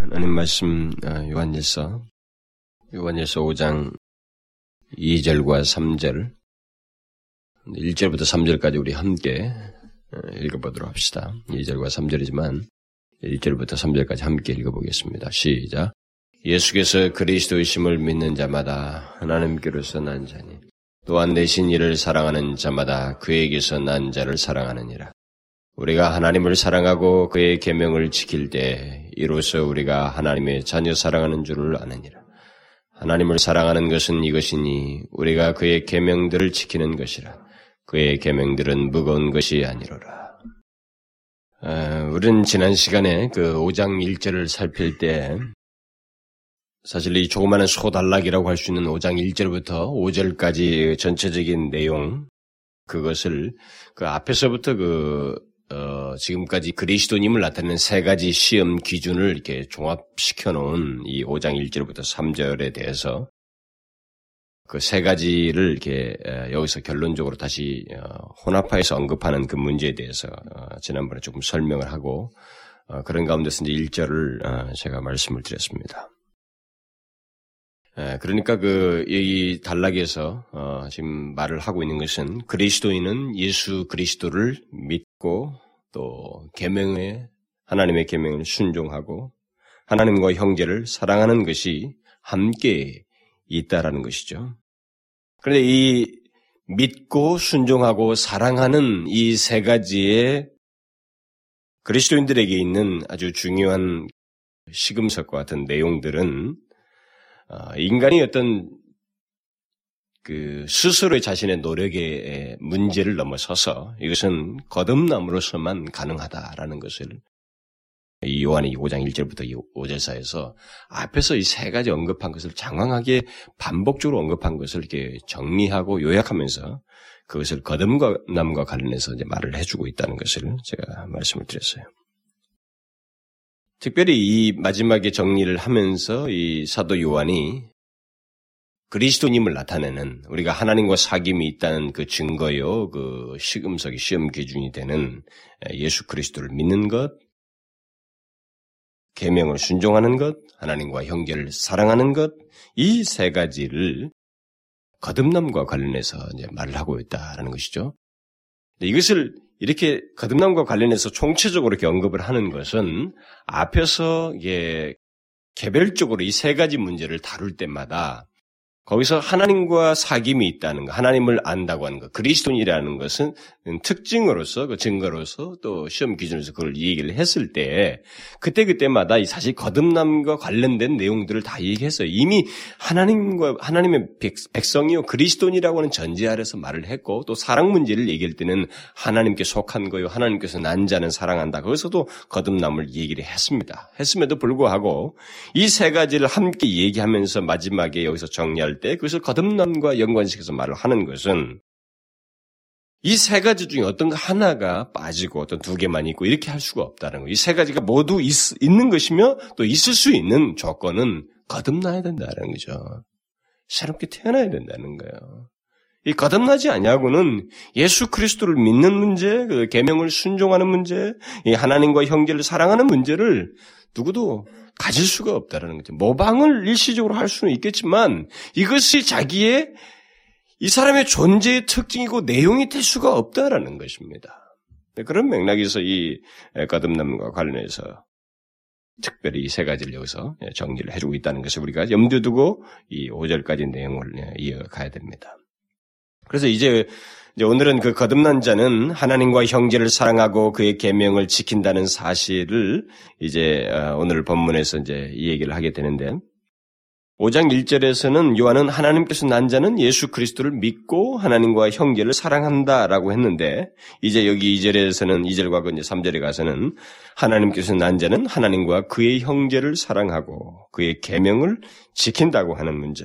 하나님 말씀 아, 요한일서 요한일서 5장 2절과 3절 1절부터 3절까지 우리 함께 어, 읽어보도록 합시다. 2절과 3절이지만 1절부터 3절까지 함께 읽어보겠습니다. 시작. 예수께서 그리스도이심을 믿는 자마다 하나님께로서 난 자니 또한 내신 이를 사랑하는 자마다 그에게서 난 자를 사랑하느니라. 우리가 하나님을 사랑하고 그의 계명을 지킬 때 이로써 우리가 하나님의 자녀 사랑하는 줄을 아느니라. 하나님을 사랑하는 것은 이것이니 우리가 그의 계명들을 지키는 것이라. 그의 계명들은 무거운 것이 아니로라. 아, 우리는 지난 시간에 그 5장 1절을 살필 때 사실 이 조그마한 소단락이라고 할 수 있는 5장 1절부터 5절까지 전체적인 내용 그것을 그 앞에서부터 그 어, 지금까지 그리스도님을 나타내는 세 가지 시험 기준을 이렇게 종합시켜 놓은 이 5장 1절부터 3절에 대해서 그 세 가지를 이렇게 여기서 결론적으로 다시 어, 혼합하여서 언급하는 그 문제에 대해서 어, 지난번에 조금 설명을 하고 어, 그런 가운데서 이제 1절을 제가 말씀을 드렸습니다. 그러니까 그, 이 단락에서, 어, 지금 말을 하고 있는 것은 그리스도인은 예수 그리스도를 믿 고 또 계명에 하나님의 계명을 순종하고 하나님과 형제를 사랑하는 것이 함께 있다라는 것이죠. 그런데 이 믿고 순종하고 사랑하는 이 세 가지의 그리스도인들에게 있는 아주 중요한 시금석과 같은 내용들은 어, 인간이 어떤 그 스스로의 자신의 노력의 문제를 넘어서서 이것은 거듭남으로서만 가능하다라는 것을 이 요한이 5장 1절부터 5절 사이에서 앞에서 이 세 가지 언급한 것을 장황하게 반복적으로 언급한 것을 이렇게 정리하고 요약하면서 그것을 거듭남과 관련해서 이제 말을 해주고 있다는 것을 제가 말씀을 드렸어요. 특별히 이 마지막에 정리를 하면서 이 사도 요한이 그리스도님을 나타내는 우리가 하나님과 사귐이 있다는 그 증거요, 그 시금석이 시험 기준이 되는 예수 그리스도를 믿는 것, 계명을 순종하는 것, 하나님과 형제를 사랑하는 것, 이 세 가지를 거듭남과 관련해서 이제 말을 하고 있다라는 것이죠. 이것을 이렇게 거듭남과 관련해서 총체적으로 이렇게 언급을 하는 것은 앞에서 이게 개별적으로 이 세 가지 문제를 다룰 때마다 거기서 하나님과 사귐이 있다는 것, 하나님을 안다고 하는 것, 그리스도인이라는 것은 특징으로서, 그 증거로서 또 시험 기준에서 그걸 얘기를 했을 때, 그때그때마다 사실 거듭남과 관련된 내용들을 다 얘기했어요. 이미 하나님과, 하나님의 백, 성이요, 그리스도인이라고 하는 전제 아래서 말을 했고, 또 사랑 문제를 얘기할 때는 하나님께 속한 거요, 하나님께서 난 자는 사랑한다. 거기서도 거듭남을 얘기를 했습니다. 했음에도 불구하고, 이 세 가지를 함께 얘기하면서 마지막에 여기서 정리할 때 그것을 거듭남과 연관시켜서 말을 하는 것은 이 세 가지 중에 어떤 하나가 빠지고 어떤 두 개만 있고 이렇게 할 수가 없다는 거예요. 이 세 가지가 모두 있, 있는 것이며 또 있을 수 있는 조건은 거듭나야 된다는 거죠. 새롭게 태어나야 된다는 거예요. 이 거듭나지 않냐고는 예수 그리스도를 믿는 문제, 그 계명을 순종하는 문제, 이 하나님과 형제를 사랑하는 문제를 누구도 가질 수가 없다라는 거죠. 모방을 일시적으로 할 수는 있겠지만 이것이 자기의 이 사람의 존재의 특징이고 내용이 될 수가 없다라는 것입니다. 네, 그런 맥락에서 이 거듭남과 관련해서 특별히 이 세 가지를 여기서 정리를 해주고 있다는 것을 우리가 염두에 두고 이 5절까지 내용을 이어가야 됩니다. 그래서 이제 이제 오늘은 그 거듭난 자는 하나님과 형제를 사랑하고 그의 계명을 지킨다는 사실을 이제 어, 오늘 본문에서 이제 이 얘기를 하게 되는데 5장 1절에서는 요한은 하나님께서 난 자는 예수 그리스도를 믿고 하나님과 형제를 사랑한다라고 했는데 이제 여기 2절에서는 2절과 이제 3절에 가서는 하나님께서 난 자는 하나님과 그의 형제를 사랑하고 그의 계명을 지킨다고 하는 문제.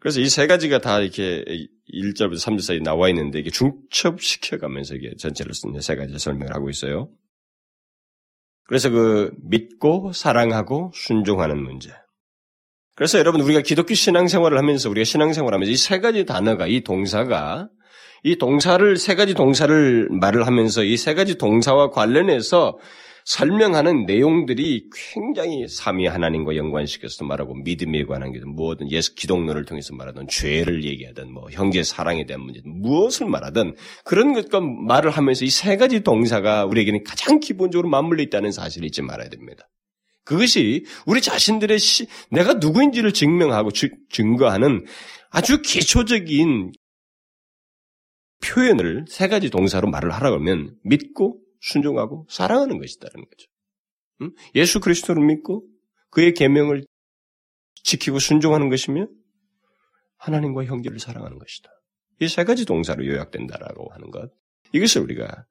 그래서 이 세 가지가 다 이렇게 1절부터 3절 사이 나와 있는데 이게 중첩시켜 가면서 이게 전체를 쓴세 가지 설명을 하고 있어요. 그래서 그 믿고 사랑하고 순종하는 문제. 그래서 여러분 우리가 기독교 신앙생활을 하면서 우리가 신앙생활을 하면서 이 세 가지 단어가 이 동사가 이 동사를 세 가지 동사를 말을 하면서 이 세 가지 동사와 관련해서 설명하는 내용들이 굉장히 삼위 하나님과 연관시켜서 말하고 믿음에 관한 게 뭐든 예수 기독론을 통해서 말하든 죄를 얘기하든 뭐 형제 사랑에 대한 문제 무엇을 말하든 그런 것과 말을 하면서 이 세 가지 동사가 우리에게는 가장 기본적으로 맞물려 있다는 사실을 잊지 말아야 됩니다. 그것이 우리 자신들의 시, 내가 누구인지를 증명하고 주, 증거하는 아주 기초적인 표현을 세 가지 동사로 말을 하라고 하면 믿고 순종하고 사랑하는 것이다라는 거죠. 음? 예수 그리스도를 믿고 그의 계명을 지키고 순종하는 것이며 하나님과 형제를 사랑하는 것이다. 이 세 가지 동사로 요약된다라고 하는 것. 이것을 우리가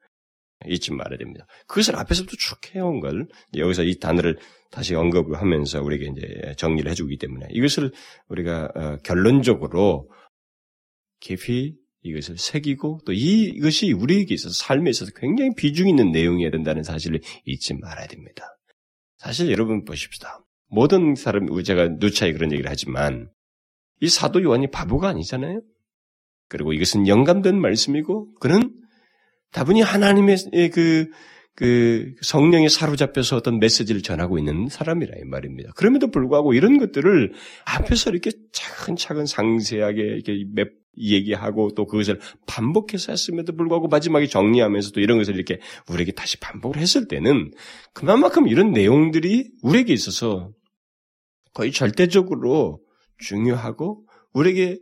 잊지 말아야 됩니다. 그것을 앞에서부터 쭉 해온 걸 여기서 이 단어를 다시 언급을 하면서 우리에게 이제 정리를 해주기 때문에 이것을 우리가 어, 결론적으로 깊이 이것을 새기고 또 이것이 우리에게 있어서 삶에 있어서 굉장히 비중 있는 내용이어야 된다는 사실을 잊지 말아야 됩니다. 사실 여러분 보십시다. 모든 사람, 제가 누차에 그런 얘기를 하지만 이 사도 요한이 바보가 아니잖아요. 그리고 이것은 영감된 말씀이고 그는 다분히 하나님의 그, 그 성령에 사로잡혀서 어떤 메시지를 전하고 있는 사람이라 이 말입니다. 그럼에도 불구하고 이런 것들을 앞에서 이렇게 차근차근 상세하게 이렇게 몇 얘기하고 또 그것을 반복해서 했음에도 불구하고 마지막에 정리하면서 또 이런 것을 이렇게 우리에게 다시 반복을 했을 때는 그만큼 이런 내용들이 우리에게 있어서 거의 절대적으로 중요하고 우리에게 어,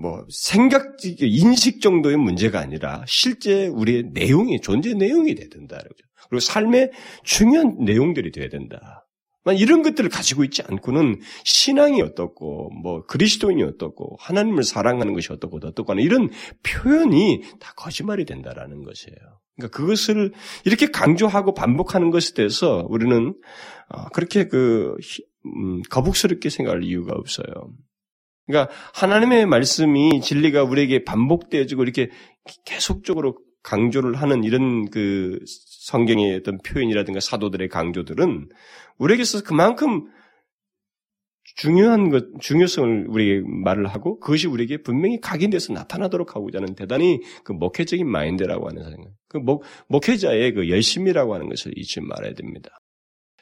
뭐 생각 인식 정도의 문제가 아니라 실제 우리의 내용이 존재 내용이 돼야 된다. 그리고 삶의 중요한 내용들이 돼야 된다. 이런 것들을 가지고 있지 않고는 신앙이 어떻고, 뭐, 그리스도인이 어떻고, 하나님을 사랑하는 것이 어떻고, 하는 이런 표현이 다 거짓말이 된다라는 것이에요. 그러니까 그것을 이렇게 강조하고 반복하는 것에 대해서 우리는 어, 그렇게 그, 음, 거북스럽게 생각할 이유가 없어요. 그러니까 하나님의 말씀이 진리가 우리에게 반복되어지고 이렇게 계속적으로 강조를 하는 이런 그 성경의 어떤 표현이라든가 사도들의 강조들은 우리에게 있어서 그만큼 중요한 것, 중요성을 우리에게 말을 하고 그것이 우리에게 분명히 각인돼서 나타나도록 하고자 하는 대단히 그 목회적인 마인드라고 하는 생각. 그 목, 목회자의 그 열심이라고 하는 것을 잊지 말아야 됩니다.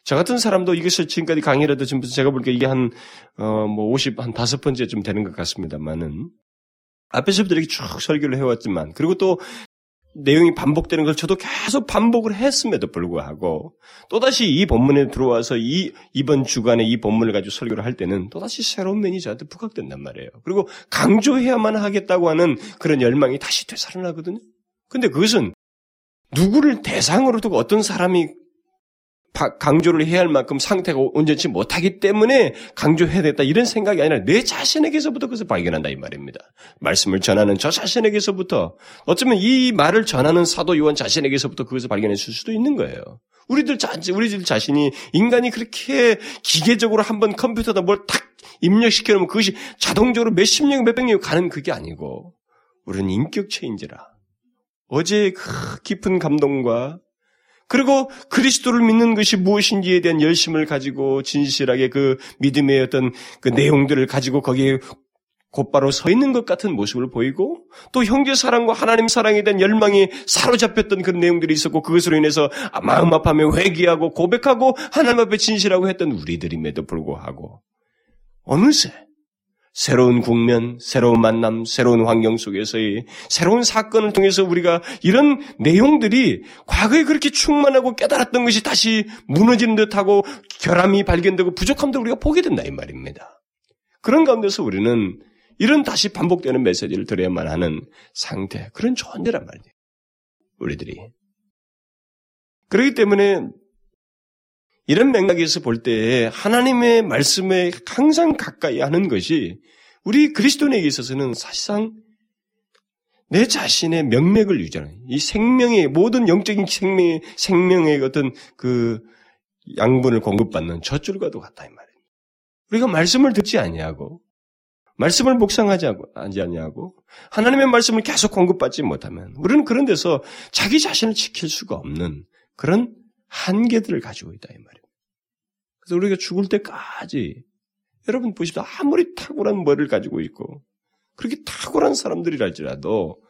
저 같은 사람도 이것을 지금까지 강의를 듣지금 제가 볼게 이게 한, 어, 뭐 50, 한 다섯 번째쯤 되는 것 같습니다만은 앞에서부터 이렇게 쭉 설교를 해왔지만 그리고 또 내용이 반복되는 걸 저도 계속 반복을 했음에도 불구하고 또다시 이 본문에 들어와서 이 이번 주간에 이 본문을 가지고 설교를 할 때는 또다시 새로운 면이 저한테 부각된단 말이에요. 그리고 강조해야만 하겠다고 하는 그런 열망이 다시 되살아나거든요. 근데 그것은 누구를 대상으로 두고 어떤 사람이 강조를 해야 할 만큼 상태가 온전치 못하기 때문에 강조해야 되겠다 이런 생각이 아니라 내 자신에게서부터 그것을 발견한다 이 말입니다. 말씀을 전하는 저 자신에게서부터 어쩌면 이 말을 전하는 사도 요한 자신에게서부터 그것을 발견했을 수도 있는 거예요. 우리들 자, 우리들 자신이 인간이 그렇게 기계적으로 한번 컴퓨터에다 뭘 탁 입력시켜 놓으면 그것이 자동적으로 몇십 년, 몇백 년 가는 그게 아니고 우리는 인격체인지라 어제 그 깊은 감동과 그리고 그리스도를 믿는 것이 무엇인지에 대한 열심을 가지고 진실하게 그 믿음의 어떤 그 내용들을 가지고 거기에 곧바로 서 있는 것 같은 모습을 보이고 또 형제 사랑과 하나님 사랑에 대한 열망이 사로잡혔던 그런 내용들이 있었고 그것으로 인해서 마음 아파하며 회개하고 고백하고 하나님 앞에 진실하고 했던 우리들임에도 불구하고 어느새 새로운 국면, 새로운 만남, 새로운 환경 속에서의 새로운 사건을 통해서 우리가 이런 내용들이 과거에 그렇게 충만하고 깨달았던 것이 다시 무너지는 듯하고 결함이 발견되고 부족함도 우리가 보게 된다 이 말입니다. 그런 가운데서 우리는 이런 다시 반복되는 메시지를 드려야만 하는 상태, 그런 존재란 말이에요. 우리들이. 그렇기 때문에 이런 맥락에서 볼 때 하나님의 말씀에 항상 가까이 하는 것이 우리 그리스도인에게 있어서는 사실상 내 자신의 명맥을 유지하는 이 생명의 모든 영적인 생명의 생명의 어떤 그 양분을 공급받는 젖줄과도 같다 이 말이에요. 우리가 말씀을 듣지 아니하고 말씀을 묵상하지 않냐고 하나님의 말씀을 계속 공급받지 못하면 우리는 그런 데서 자기 자신을 지킬 수가 없는 그런 한계들을 가지고 있다 이 말이에요. 그래서 우리가 죽을 때까지 여러분 보십시오. 아무리 탁월한 머리를 가지고 있고 그렇게 탁월한 사람들이랄지라도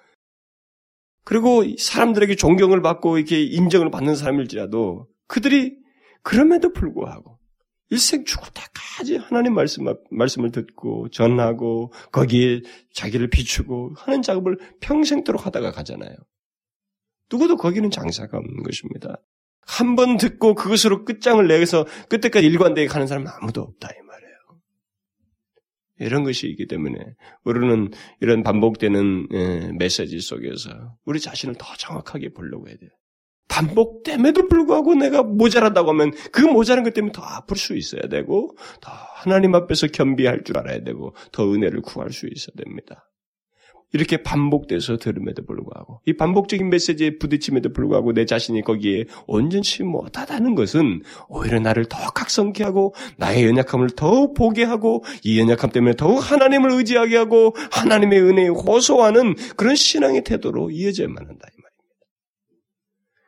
그리고 사람들에게 존경을 받고 이렇게 인정을 받는 사람일지라도 그들이 그럼에도 불구하고 일생 죽을 때까지 하나님 말씀, 말씀을 듣고 전하고 거기에 자기를 비추고 하는 작업을 평생도록 하다가 가잖아요. 누구도 거기는 장사가 없는 것입니다. 한 번 듣고 그것으로 끝장을 내서 끝때까지 일관되게 가는 사람은 아무도 없다 이 말이에요. 이런 것이 있기 때문에 우리는 이런 반복되는 예, 메시지 속에서 우리 자신을 더 정확하게 보려고 해야 돼요. 반복됨에도 불구하고 내가 모자란다고 하면 그 모자란 것 때문에 더 아플 수 있어야 되고 더 하나님 앞에서 겸비할 줄 알아야 되고 더 은혜를 구할 수 있어야 됩니다. 이렇게 반복돼서 들음에도 불구하고 이 반복적인 메시지에 부딪힘에도 불구하고 내 자신이 거기에 온전치 못하다는 것은 오히려 나를 더 각성케 하고 나의 연약함을 더욱 보게 하고 이 연약함 때문에 더욱 하나님을 의지하게 하고 하나님의 은혜에 호소하는 그런 신앙의 태도로 이어져야만 한다.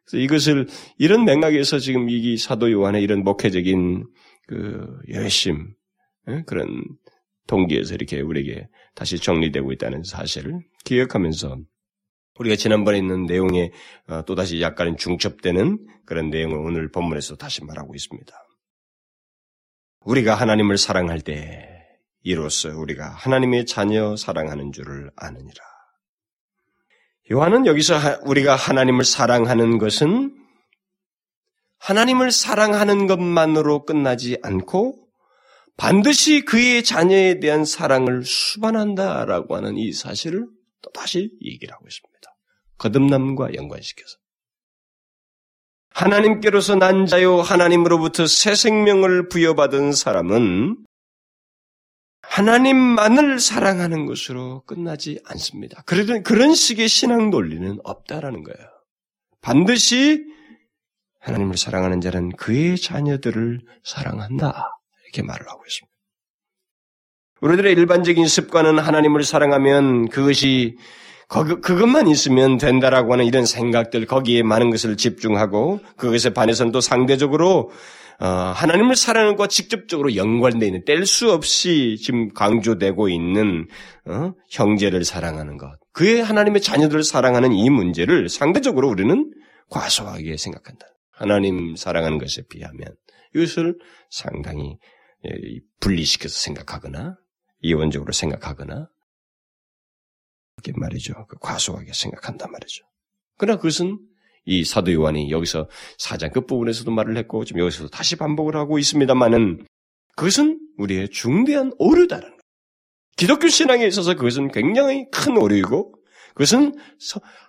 그래서 이것을 이런 맥락에서 지금 이 사도 요한의 이런 목회적인 그 열심 예? 그런 동기에서 이렇게 우리에게 다시 정리되고 있다는 사실을 기억하면서 우리가 지난번에 있는 내용에 어, 또다시 약간 중첩되는 그런 내용을 오늘 본문에서 다시 말하고 있습니다. 우리가 하나님을 사랑할 때 이로써 우리가 하나님의 자녀 사랑하는 줄을 아느니라. 요한은 여기서 우리가 하나님을 사랑하는 것은 하나님을 사랑하는 것만으로 끝나지 않고 반드시 그의 자녀에 대한 사랑을 수반한다라고 하는 이 사실을 또 다시 얘기를 하고 있습니다. 거듭남과 연관시켜서. 하나님께로서 난 자요 하나님으로부터 새 생명을 부여받은 사람은 하나님만을 사랑하는 것으로 끝나지 않습니다. 그래도 그런 식의 신앙 논리는 없다라는 거예요. 반드시 하나님을 사랑하는 자는 그의 자녀들을 사랑한다. 이렇게 말을 하고 있습니다. 우리들의 일반적인 습관은 하나님을 사랑하면 그것이 그것만 있으면 된다라고 하는 이런 생각들 거기에 많은 것을 집중하고 그것에 반해서는 또 상대적으로 어, 하나님을 사랑하는 것과 직접적으로 연관되어 있는 뗄 수 없이 지금 강조되고 있는 어, 형제를 사랑하는 것, 그의 하나님의 자녀들을 사랑하는 이 문제를 상대적으로 우리는 과소하게 생각한다. 하나님 사랑하는 것에 비하면 이것을 상당히 예, 분리시켜서 생각하거나 이원적으로 생각하거나 이렇게 말이죠. 그 과소하게 생각한단 말이죠. 그러나 그것은 이 사도 요한이 여기서 사장 끝부분에서도 말을 했고 지금 여기서도 다시 반복을 하고 있습니다만은 그것은 우리의 중대한 오류다라는 거예요. 기독교 신앙에 있어서 그것은 굉장히 큰 오류이고 그것은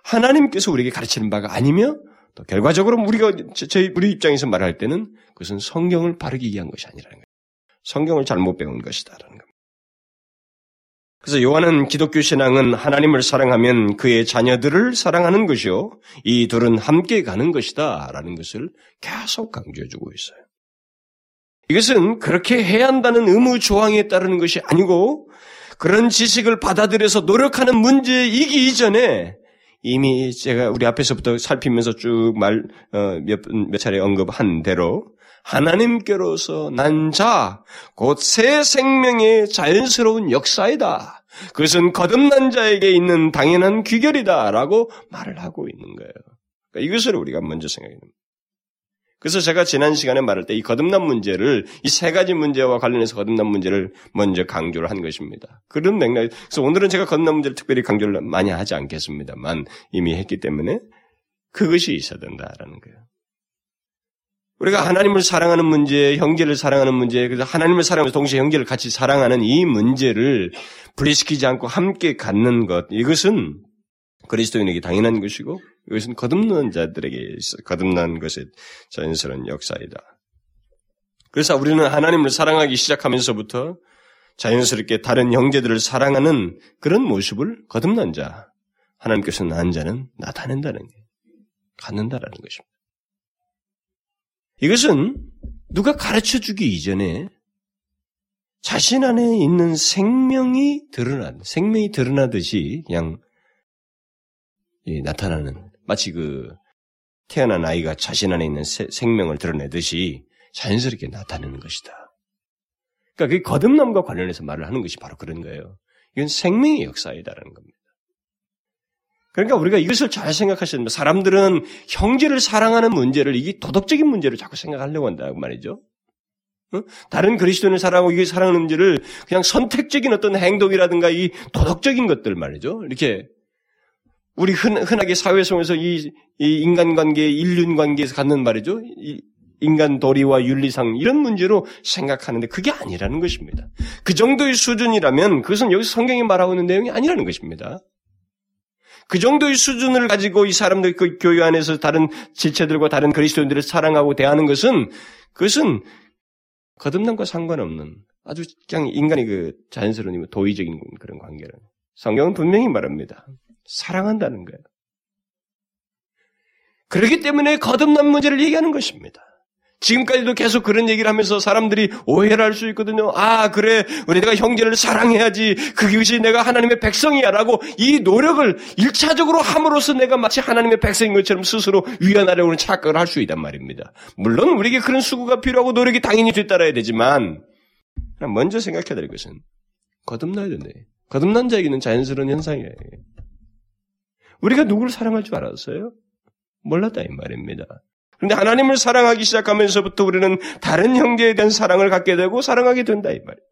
하나님께서 우리에게 가르치는 바가 아니며 또 결과적으로 우리가 저희 우리 입장에서 말할 때는 그것은 성경을 바르게 이해한 것이 아니라는 거예요. 성경을 잘못 배운 것이다라는 겁니다. 그래서 요한은 기독교 신앙은 하나님을 사랑하면 그의 자녀들을 사랑하는 것이요. 이 둘은 함께 가는 것이다. 라는 것을 계속 강조해주고 있어요. 이것은 그렇게 해야 한다는 의무 조항에 따르는 것이 아니고 그런 지식을 받아들여서 노력하는 문제이기 이전에 이미 제가 우리 앞에서부터 살피면서 쭉 말, 어, 몇, 몇 차례 언급한 대로 하나님께로서 난 자, 곧 새 생명의 자연스러운 역사이다. 그것은 거듭난 자에게 있는 당연한 귀결이다. 라고 말을 하고 있는 거예요. 그러니까 이것을 우리가 먼저 생각해야 됩니다. 그래서 제가 지난 시간에 말할 때 이 거듭난 문제를 이 세 가지 문제와 관련해서 거듭난 문제를 먼저 강조를 한 것입니다. 그런 맥락. 그래서 오늘은 제가 거듭난 문제를 특별히 강조를 많이 하지 않겠습니다만 이미 했기 때문에 그것이 있어야 된다라는 거예요. 우리가 하나님을 사랑하는 문제, 형제를 사랑하는 문제, 그래서 하나님을 사랑하면서 동시에 형제를 같이 사랑하는 이 문제를 분리시키지 않고 함께 갖는 것, 이것은 그리스도인에게 당연한 것이고, 이것은 거듭난 자들에게 거듭난 것의 자연스러운 역사이다. 그래서 우리는 하나님을 사랑하기 시작하면서부터 자연스럽게 다른 형제들을 사랑하는 그런 모습을 거듭난 자, 하나님께서 낳은 자는 나타낸다는 게, 갖는다라는 것입니다. 이것은 누가 가르쳐 주기 이전에 자신 안에 있는 생명이 드러난, 생명이 드러나듯이 그냥 나타나는, 마치 그 태어난 아이가 자신 안에 있는 세, 생명을 드러내듯이 자연스럽게 나타내는 것이다. 그러니까 그 거듭남과 관련해서 말을 하는 것이 바로 그런 거예요. 이건 생명의 역사이다라는 겁니다. 그러니까 우리가 이것을 잘 생각하셔야. 사람들은 형제를 사랑하는 문제를 이게 도덕적인 문제로 자꾸 생각하려고 한다고 말이죠. 다른 그리스도인을 사랑하고 이게 사랑하는 문제를 그냥 선택적인 어떤 행동이라든가 이 도덕적인 것들 말이죠. 이렇게 우리 흔, 하게 사회 속에서 이, 이 인간관계, 인륜관계에서 갖는 말이죠. 이 인간 도리와 윤리상 이런 문제로 생각하는데 그게 아니라는 것입니다. 그 정도의 수준이라면 그것은 여기서 성경이 말하고 있는 내용이 아니라는 것입니다. 그 정도의 수준을 가지고 이 사람들 그 교회 안에서 다른 지체들과 다른 그리스도인들을 사랑하고 대하는 것은 그것은 거듭남과 상관없는 아주 그냥 인간의 그 자연스러운 도의적인 그런 관계를 성경은 분명히 말합니다. 사랑한다는 거예요. 그렇기 때문에 거듭난 문제를 얘기하는 것입니다. 지금까지도 계속 그런 얘기를 하면서 사람들이 오해를 할 수 있거든요. 아, 그래. 우리 내가 형제를 사랑해야지. 그것이 내가 하나님의 백성이야. 라고 이 노력을 일차적으로 함으로써 내가 마치 하나님의 백성인 것처럼 스스로 위안하려고 하는 착각을 할 수 있단 말입니다. 물론 우리에게 그런 수고가 필요하고 노력이 당연히 뒤따라야 되지만, 먼저 생각해야 될 것은 거듭나야 된다. 거듭난 자에게는 자연스러운 현상이에요. 우리가 누구를 사랑할 줄 알았어요? 몰랐다 이 말입니다. 그런데 하나님을 사랑하기 시작하면서부터 우리는 다른 형제에 대한 사랑을 갖게 되고 사랑하게 된다 이 말이에요.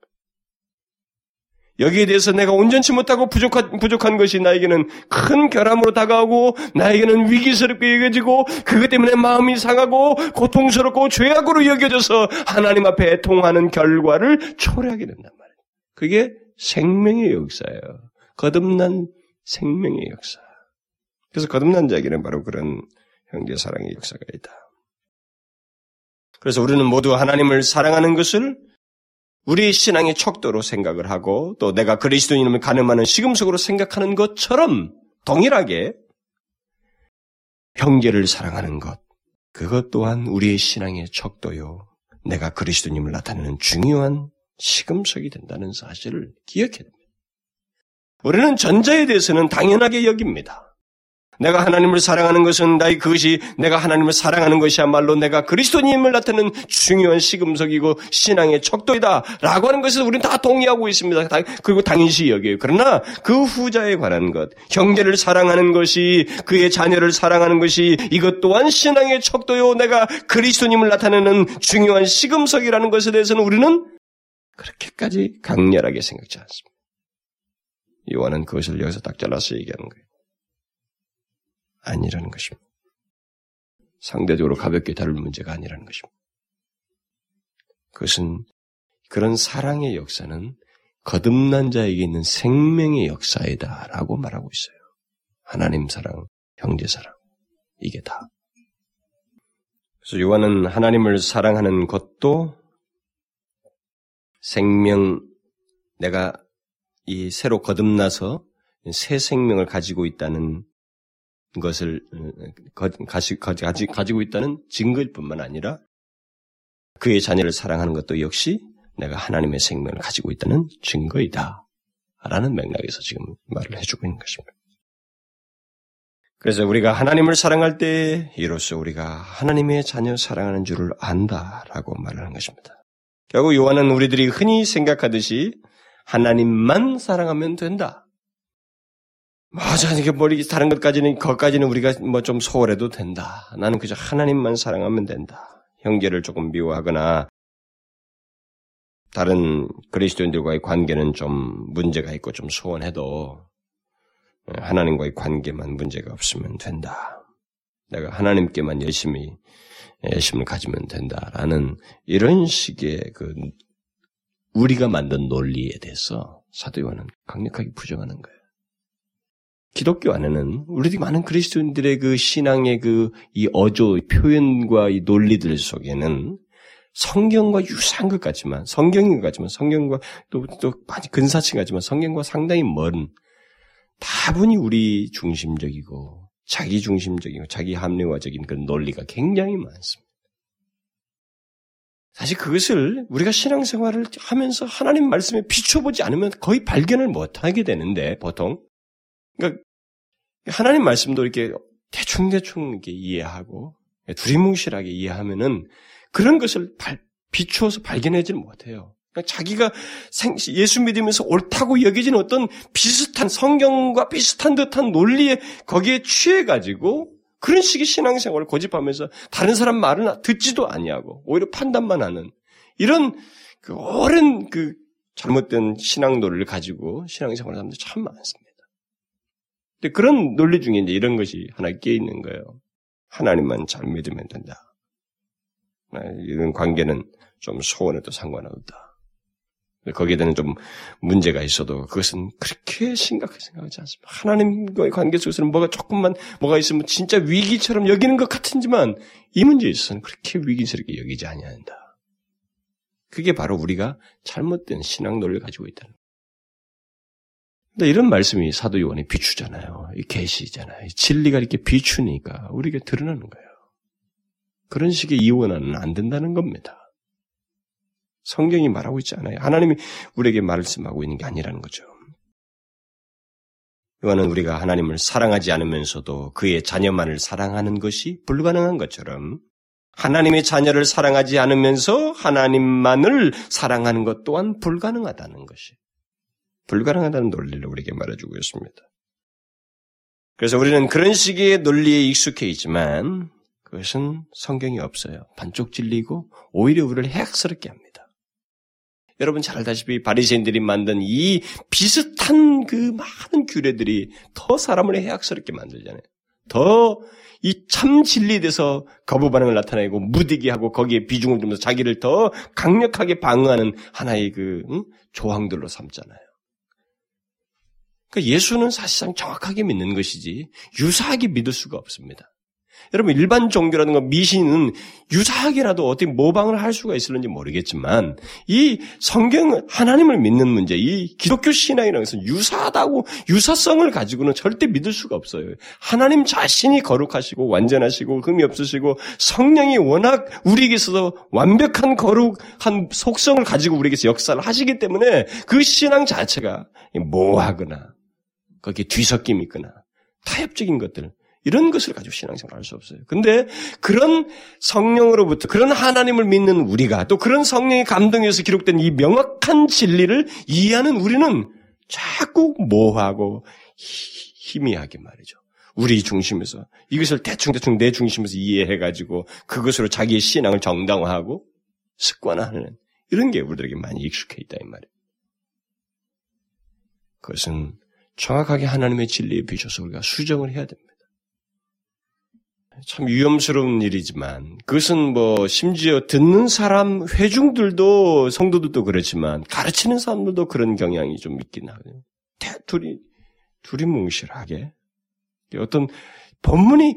여기에 대해서 내가 온전치 못하고 부족한, 부족한 것이 나에게는 큰 결함으로 다가오고, 나에게는 위기스럽게 여겨지고, 그것 때문에 마음이 상하고, 고통스럽고, 죄악으로 여겨져서 하나님 앞에 통하는 결과를 초래하게 된단 말이에요. 그게 생명의 역사예요. 거듭난 생명의 역사. 그래서 거듭난 자에게는 바로 그런 형제 사랑의 역사가 있다. 그래서 우리는 모두 하나님을 사랑하는 것을 우리 신앙의 척도로 생각을 하고 또 내가 그리스도인임을 가늠하는 시금석으로 생각하는 것처럼 동일하게 형제를 사랑하는 것, 그것 또한 우리의 신앙의 척도요. 내가 그리스도님을 나타내는 중요한 시금석이 된다는 사실을 기억해야 됩니다. 우리는 전자에 대해서는 당연하게 여깁니다. 내가 하나님을 사랑하는 것은 나의 그것이 내가 하나님을 사랑하는 것이야말로 내가 그리스도님을 나타내는 중요한 시금석이고 신앙의 척도이다라고 하는 것을 우리는 다 동의하고 있습니다. 그리고 당연시 여겨요. 그러나 그 후자에 관한 것, 형제를 사랑하는 것이 그의 자녀를 사랑하는 것이 이것 또한 신앙의 척도요. 내가 그리스도님을 나타내는 중요한 시금석이라는 것에 대해서는 우리는 그렇게까지 강렬하게 생각지 않습니다. 요한은 그것을 여기서 딱 잘라서 얘기하는 거예요. 아니라는 것입니다. 상대적으로 가볍게 다룰 문제가 아니라는 것입니다. 그것은 그런 사랑의 역사는 거듭난 자에게 있는 생명의 역사이다라고 말하고 있어요. 하나님 사랑, 형제 사랑. 이게 다. 그래서 요한은 하나님을 사랑하는 것도 생명, 내가 이 새로 거듭나서 새 생명을 가지고 있다는 것을 어, 가지, 가지, 가지고 있다는 증거일 뿐만 아니라 그의 자녀를 사랑하는 것도 역시 내가 하나님의 생명을 가지고 있다는 증거이다. 라는 맥락에서 지금 말을 해주고 있는 것입니다. 그래서 우리가 하나님을 사랑할 때 이로써 우리가 하나님의 자녀 사랑하는 줄을 안다라고 말을 하는 것입니다. 결국 요한은 우리들이 흔히 생각하듯이 하나님만 사랑하면 된다. 맞아, 이게 머리 다른 것까지는 거까지는 우리가 뭐 좀 소홀해도 된다. 나는 그저 하나님만 사랑하면 된다. 형제를 조금 미워하거나 다른 그리스도인들과의 관계는 좀 문제가 있고 좀 소원해도 하나님과의 관계만 문제가 없으면 된다. 내가 하나님께만 열심히 열심을 가지면 된다라는 이런 식의 그 우리가 만든 논리에 대해서 사도 요한은 강력하게 부정하는 거예요. 기독교 안에는 우리들이 많은 그리스도인들의 그 신앙의 그 이 어조 표현과 이 논리들 속에는 성경과 유사한 것 같지만 성경인 것 같지만 성경과 또 또 많이 근사치 같지만 성경과 상당히 먼 다분히 우리 중심적이고 자기 중심적이고 자기 합리화적인 그런 논리가 굉장히 많습니다. 사실 그것을 우리가 신앙생활을 하면서 하나님 말씀에 비춰보지 않으면 거의 발견을 못하게 되는데 보통 그러니까 하나님 말씀도 이렇게 대충대충 이렇게 이해하고 두리뭉실하게 이해하면은 그런 것을 발, 비추어서 발견하지 못해요. 자기가 예수 믿으면서 옳다고 여겨지는 어떤 비슷한 성경과 비슷한 듯한 논리에 거기에 취해가지고 그런 식의 신앙생활을 고집하면서 다른 사람 말은 듣지도 아니하고 오히려 판단만 하는 이런 그 오랜 그 잘못된 신앙 논리를 가지고 신앙생활을 하는 사람들 참 많습니다. 그런 논리 중에 이제 이런 것이 하나 끼어 있는 거예요. 하나님만 잘 믿으면 된다. 아, 이런 관계는 좀 소원에도 상관없다. 거기에 대한 좀 문제가 있어도 그것은 그렇게 심각하게 생각하지 않습니다. 하나님과의 관계 속에서는 뭐가 조금만 뭐가 있으면 진짜 위기처럼 여기는 것 같은지만 이 문제에 있어서는 그렇게 위기스럽게 여기지 아니한다. 그게 바로 우리가 잘못된 신앙 논리를 가지고 있다는. 근데 이런 말씀이 사도 요한이 비추잖아요. 이 계시잖아요. 진리가 이렇게 비추니까 우리에게 드러나는 거예요. 그런 식의 이원화는 안 된다는 겁니다. 성경이 말하고 있지 않아요. 하나님이 우리에게 말씀하고 있는 게 아니라는 거죠. 이거는 우리가 하나님을 사랑하지 않으면서도 그의 자녀만을 사랑하는 것이 불가능한 것처럼 하나님의 자녀를 사랑하지 않으면서 하나님만을 사랑하는 것 또한 불가능하다는 것이 불가능하다는 논리를 우리에게 말해주고 있습니다. 그래서 우리는 그런 식의 논리에 익숙해 있지만 그것은 성경이 없어요. 반쪽 진리고 오히려 우리를 해악스럽게 합니다. 여러분 잘 알다시피 바리새인들이 만든 이 비슷한 그 많은 규례들이 더 사람을 해악스럽게 만들잖아요. 더 이 참 진리에 대해서 거부 반응을 나타내고 무디게 하고 거기에 비중을 두면서 자기를 더 강력하게 방어하는 하나의 그 응? 조항들로 삼잖아요. 그러니까 예수는 사실상 정확하게 믿는 것이지 유사하게 믿을 수가 없습니다. 여러분 일반 종교라든가 미신은 유사하게라도 어떻게 모방을 할 수가 있을는지 모르겠지만 이 성경 하나님을 믿는 문제, 이 기독교 신앙이라는 것은 유사하다고 유사성을 가지고는 절대 믿을 수가 없어요. 하나님 자신이 거룩하시고 완전하시고 흠이 없으시고 성령이 워낙 우리에게 서 완벽한 거룩한 속성을 가지고 우리에게서 역사를 하시기 때문에 그 신앙 자체가 모호하거나 거기에 뒤섞임이 있거나 타협적인 것들 이런 것을 가지고 신앙생활 할 수 없어요. 근데 그런 성령으로부터 그런 하나님을 믿는 우리가 또 그런 성령의 감동에서 기록된 이 명확한 진리를 이해하는 우리는 자꾸 모호하고 희미하게 말이죠. 우리 중심에서 이것을 대충대충 내 중심에서 이해해가지고 그것으로 자기의 신앙을 정당화하고 습관화하는 이런 게 우리들에게 많이 익숙해 있다 이 말이에요. 그것은 정확하게 하나님의 진리에 비춰서 우리가 수정을 해야 됩니다. 참 위험스러운 일이지만 그것은 뭐 심지어 듣는 사람 회중들도 성도들도 그렇지만 가르치는 사람들도 그런 경향이 좀 있긴 하거든요. 둘이 둘이 뭉실하게 어떤 본문이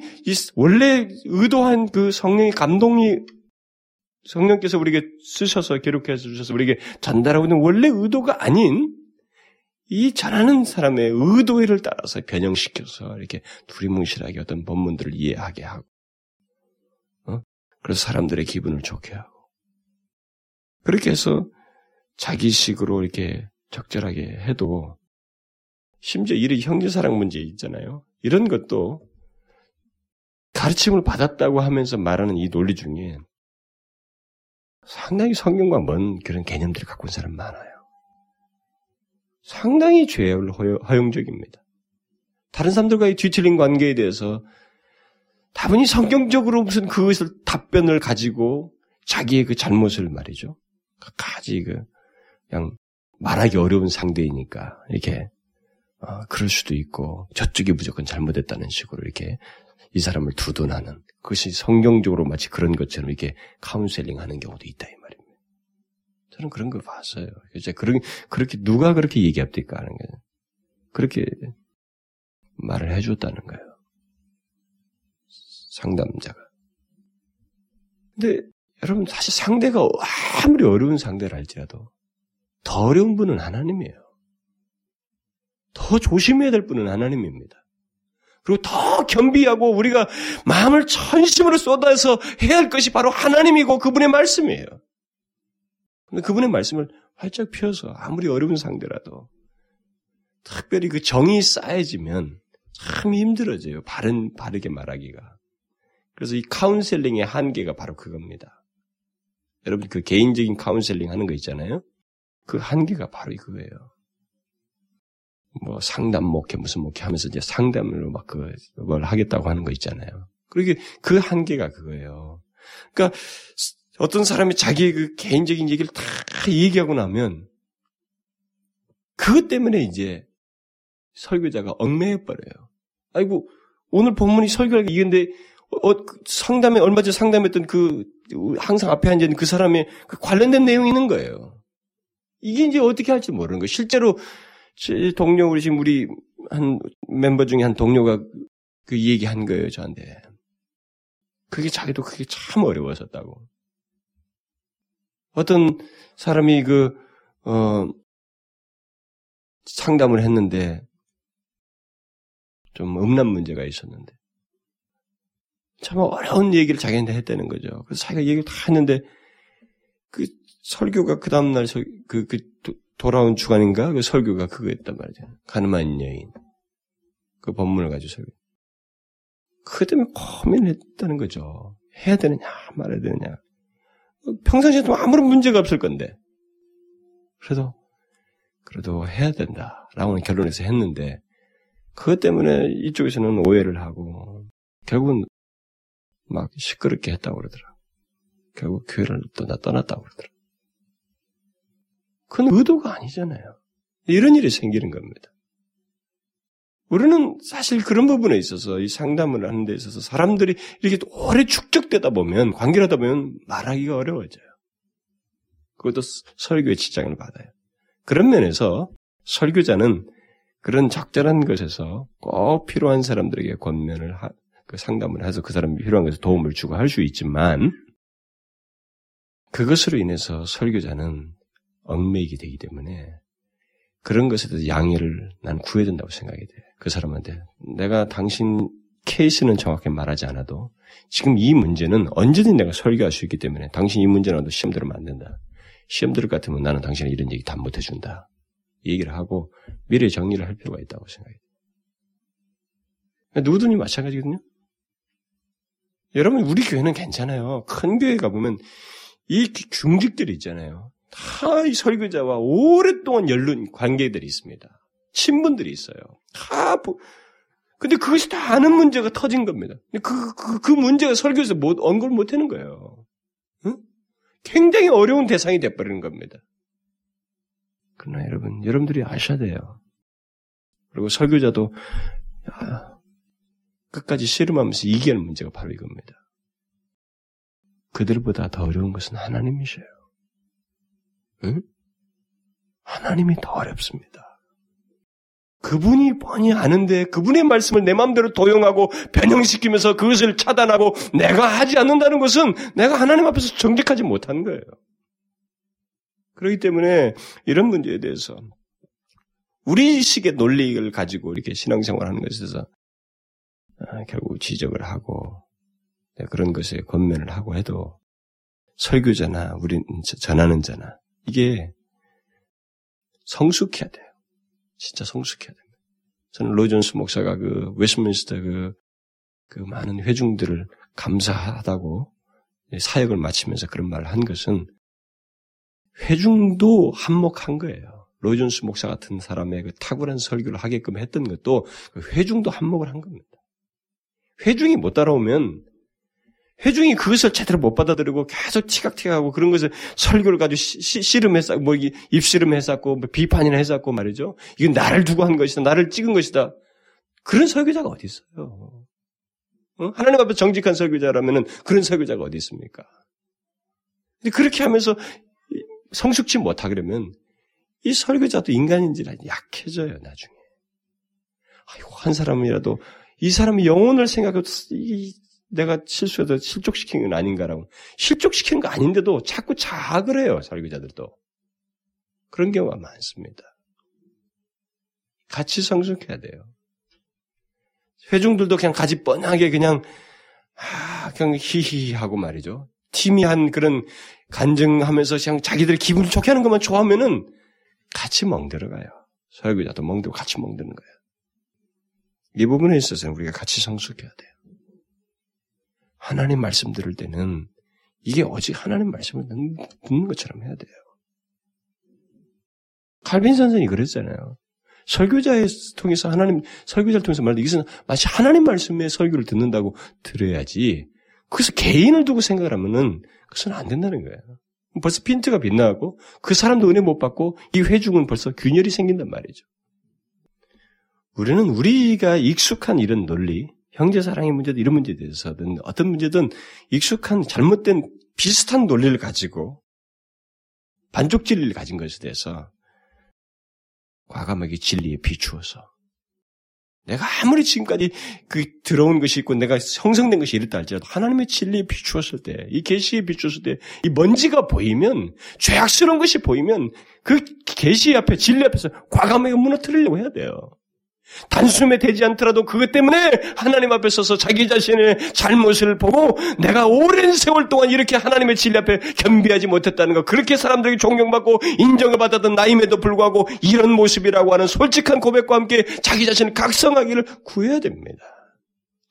원래 의도한 그 성령의 감동이 성령께서 우리에게 쓰셔서 기록해서 주셔서 우리에게 전달하고 있는 원래 의도가 아닌 이 전하는 사람의 의도를 따라서 변형시켜서 이렇게 두리뭉실하게 어떤 본문들을 이해하게 하고, 어? 그래서 사람들의 기분을 좋게 하고, 그렇게 해서 자기식으로 이렇게 적절하게 해도, 심지어 이런 형제사랑 문제 있잖아요. 이런 것도 가르침을 받았다고 하면서 말하는 이 논리 중에 상당히 성경과 먼 그런 개념들을 갖고 있는 사람 많아요. 상당히 죄를 허용적입니다. 다른 사람들과의 뒤틀린 관계에 대해서 다분히 성경적으로 무슨 그것을 답변을 가지고 자기의 그 잘못을 말이죠. 가지 그 그냥 말하기 어려운 상대이니까 이렇게 어, 그럴 수도 있고 저쪽이 무조건 잘못했다는 식으로 이렇게 이 사람을 두둔하는 그것이 성경적으로 마치 그런 것처럼 이렇게 카운셀링하는 경우도 있다. 저는 그런 거 봤어요. 이제 그런 그렇게 누가 그렇게 얘기합니까 하는 거예요. 그렇게 말을 해줬다는 거예요. 상담자가. 근데 여러분 사실 상대가 아무리 어려운 상대를 할지라도 더 어려운 분은 하나님이에요. 더 조심해야 될 분은 하나님입니다. 그리고 더 겸비하고 우리가 마음을 천심으로 쏟아서 해야 할 것이 바로 하나님이고 그분의 말씀이에요. 그분의 말씀을 활짝 펴서 아무리 어려운 상대라도 특별히 그 정이 쌓여지면 참 힘들어져요. 바른, 바르게 말하기가. 그래서 이 카운셀링의 한계가 바로 그겁니다. 여러분 그 개인적인 카운셀링 하는 거 있잖아요. 그 한계가 바로 이거예요. 뭐 상담 목회 무슨 목회 하면서 이제 상담으로 막그뭘 하겠다고 하는 거 있잖아요. 그러게 그 한계가 그거예요. 그러니까 어떤 사람이 자기의 그 개인적인 얘기를 다 얘기하고 나면 그것 때문에 이제 설교자가 얽매여 버려요. 아이고 오늘 본문이 설교가 이건데 어, 그 상담에 얼마 전에 상담했던 그 항상 앞에 앉아 있는 그 사람의 그 관련된 내용이 있는 거예요. 이게 이제 어떻게 할지 모르는 거예요. 실제로 제 동료 우리 지금 우리 한 멤버 중에 한 동료가 그 얘기한 거예요 저한테. 그게 자기도 그게 참 어려웠었다고. 어떤 사람이 그 어, 상담을 했는데 좀 음란 문제가 있었는데 참 어려운 얘기를 자기한테 했다는 거죠. 그래서 자기가 얘기를 다 했는데 그 설교가 그 다음날 그, 그 돌아온 주간인가 그 설교가 그거였단 말이죠. 가늠한 여인 그 본문을 가지고 설교. 그 때문에 고민을 했다는 거죠. 해야 되느냐 말아야 되느냐. 평상시에도 아무런 문제가 없을 건데 그래도 그래도 해야 된다 라고는 결론에서 했는데 그것 때문에 이쪽에서는 오해를 하고 결국은 막 시끄럽게 했다고 그러더라. 결국 교회를 떠나, 떠났다고 그러더라. 그건 의도가 아니잖아요. 이런 일이 생기는 겁니다. 우리는 사실 그런 부분에 있어서 이 상담을 하는 데 있어서 사람들이 이렇게 오래 축적되다 보면 관계를 하다 보면 말하기가 어려워져요. 그것도 설교의 지장을 받아요. 그런 면에서 설교자는 그런 적절한 것에서 꼭 필요한 사람들에게 권면을 하, 그 상담을 해서 그 사람이 필요한 것에 도움을 주고 할 수 있지만 그것으로 인해서 설교자는 얽매이게 되기 때문에 그런 것에 대해서 양해를 난 구해야 된다고 생각이 돼. 그 사람한테 내가 당신 케이스는 정확히 말하지 않아도 지금 이 문제는 언제든 내가 설교할 수 있기 때문에 당신 이 문제라도 시험 들으면 안 된다. 시험 들을 것 같으면 나는 당신의 이런 얘기 다 못 해준다. 얘기를 하고 미래 정리를 할 필요가 있다고 돼요. 누구든지 마찬가지거든요. 여러분 우리 교회는 괜찮아요. 큰 교회 가보면 이 중직들이 있잖아요. 다 이 설교자와 오랫동안 연륜 관계들이 있습니다. 친분들이 있어요. 다 근데 그것이 다 아는 문제가 터진 겁니다. 그, 그, 그 문제가 설교에서 못, 언급을 못 하는 거예요. 응? 굉장히 어려운 대상이 돼버리는 겁니다. 그러나 여러분, 여러분들이 아셔야 돼요. 그리고 설교자도 야, 끝까지 씨름하면서 이기는 문제가 바로 이겁니다. 그들보다 더 어려운 것은 하나님이셔요. 응? 하나님이 더 어렵습니다. 그분이 뻔히 아는데 그분의 말씀을 내 마음대로 도용하고 변형시키면서 그것을 차단하고 내가 하지 않는다는 것은 내가 하나님 앞에서 정직하지 못한 거예요. 그렇기 때문에 이런 문제에 대해서 우리식의 논리를 가지고 이렇게 신앙생활하는 것에 대해서 아, 결국 지적을 하고 네, 그런 것에 권면을 하고 해도 설교자나 우리 전하는 자나 이게 성숙해야 돼요. 진짜 성숙해야 됩니다. 저는 로이존스 목사가 그 웨스민스터 그, 그 많은 회중들을 감사하다고 사역을 마치면서 그런 말을 한 것은 회중도 한몫한 거예요. 로이존스 목사 같은 사람의 그 탁월한 설교를 하게끔 했던 것도 그 회중도 한몫을 한 겁니다. 회중이 못 따라오면 회중이 그것을 제대로 못 받아들이고 계속 티각티각하고 그런 것을 설교를 가지고 씨름했었고 뭐 입씨름했었고 뭐 비판이나 했었고 말이죠. 이건 나를 두고 한 것이다. 나를 찍은 것이다. 그런 설교자가 어디 있어요? 어? 하나님 앞에 정직한 설교자라면 그런 설교자가 어디 있습니까? 근데 그렇게 하면서 성숙치 못하 그러면 이 설교자도 인간인지라 약해져요 나중에. 아이고 한 사람이라도 이 사람의 영혼을 생각해도 이 내가 실수해서 실족시킨 건 아닌가라고. 실족시킨 거 아닌데도 자꾸 자학을 해요, 설교자들도. 그런 경우가 많습니다. 같이 성숙해야 돼요. 회중들도 그냥 가지 뻔하게 그냥, 아, 그냥 히히 하고 말이죠. 팀이 한 그런 간증하면서 그냥 자기들 기분 좋게 하는 것만 좋아하면은 같이 멍들어가요. 설교자도 멍들고 같이 멍드는 거예요. 이 부분에 있어서는 우리가 같이 성숙해야 돼요. 하나님 말씀 들을 때는 이게 오직 하나님 말씀을 듣는 것처럼 해야 돼요. 칼빈 선생이 그랬잖아요. 설교자의 통해서 하나님 설교자를 통해서 말도 이것은 마치 하나님 말씀의 설교를 듣는다고 들어야지. 그래서 개인을 두고 생각을 하면은 그것은 안 된다는 거예요. 벌써 핀트가 빗나가고 그 사람도 은혜 못 받고 이 회중은 벌써 균열이 생긴단 말이죠. 우리는 우리가 익숙한 이런 논리, 형제 사랑의 문제든 이런 문제에 대해서든 어떤 문제든 익숙한 잘못된 비슷한 논리를 가지고 반쪽 진리를 가진 것에 대해서 과감하게 진리에 비추어서 내가 아무리 지금까지 그 들어온 것이 있고 내가 형성된 것이 이렇다 할지라도 하나님의 진리에 비추었을 때, 이 계시에 비추었을 때, 이 먼지가 보이면 죄악스러운 것이 보이면 그 계시 앞에 진리 앞에서 과감하게 무너뜨리려고 해야 돼요. 단숨에 되지 않더라도 그것 때문에 하나님 앞에 서서 자기 자신의 잘못을 보고 내가 오랜 세월 동안 이렇게 하나님의 진리 앞에 겸비하지 못했다는 것, 그렇게 사람들에게 존경받고 인정을 받았던 나임에도 불구하고 이런 모습이라고 하는 솔직한 고백과 함께 자기 자신을 각성하기를 구해야 됩니다.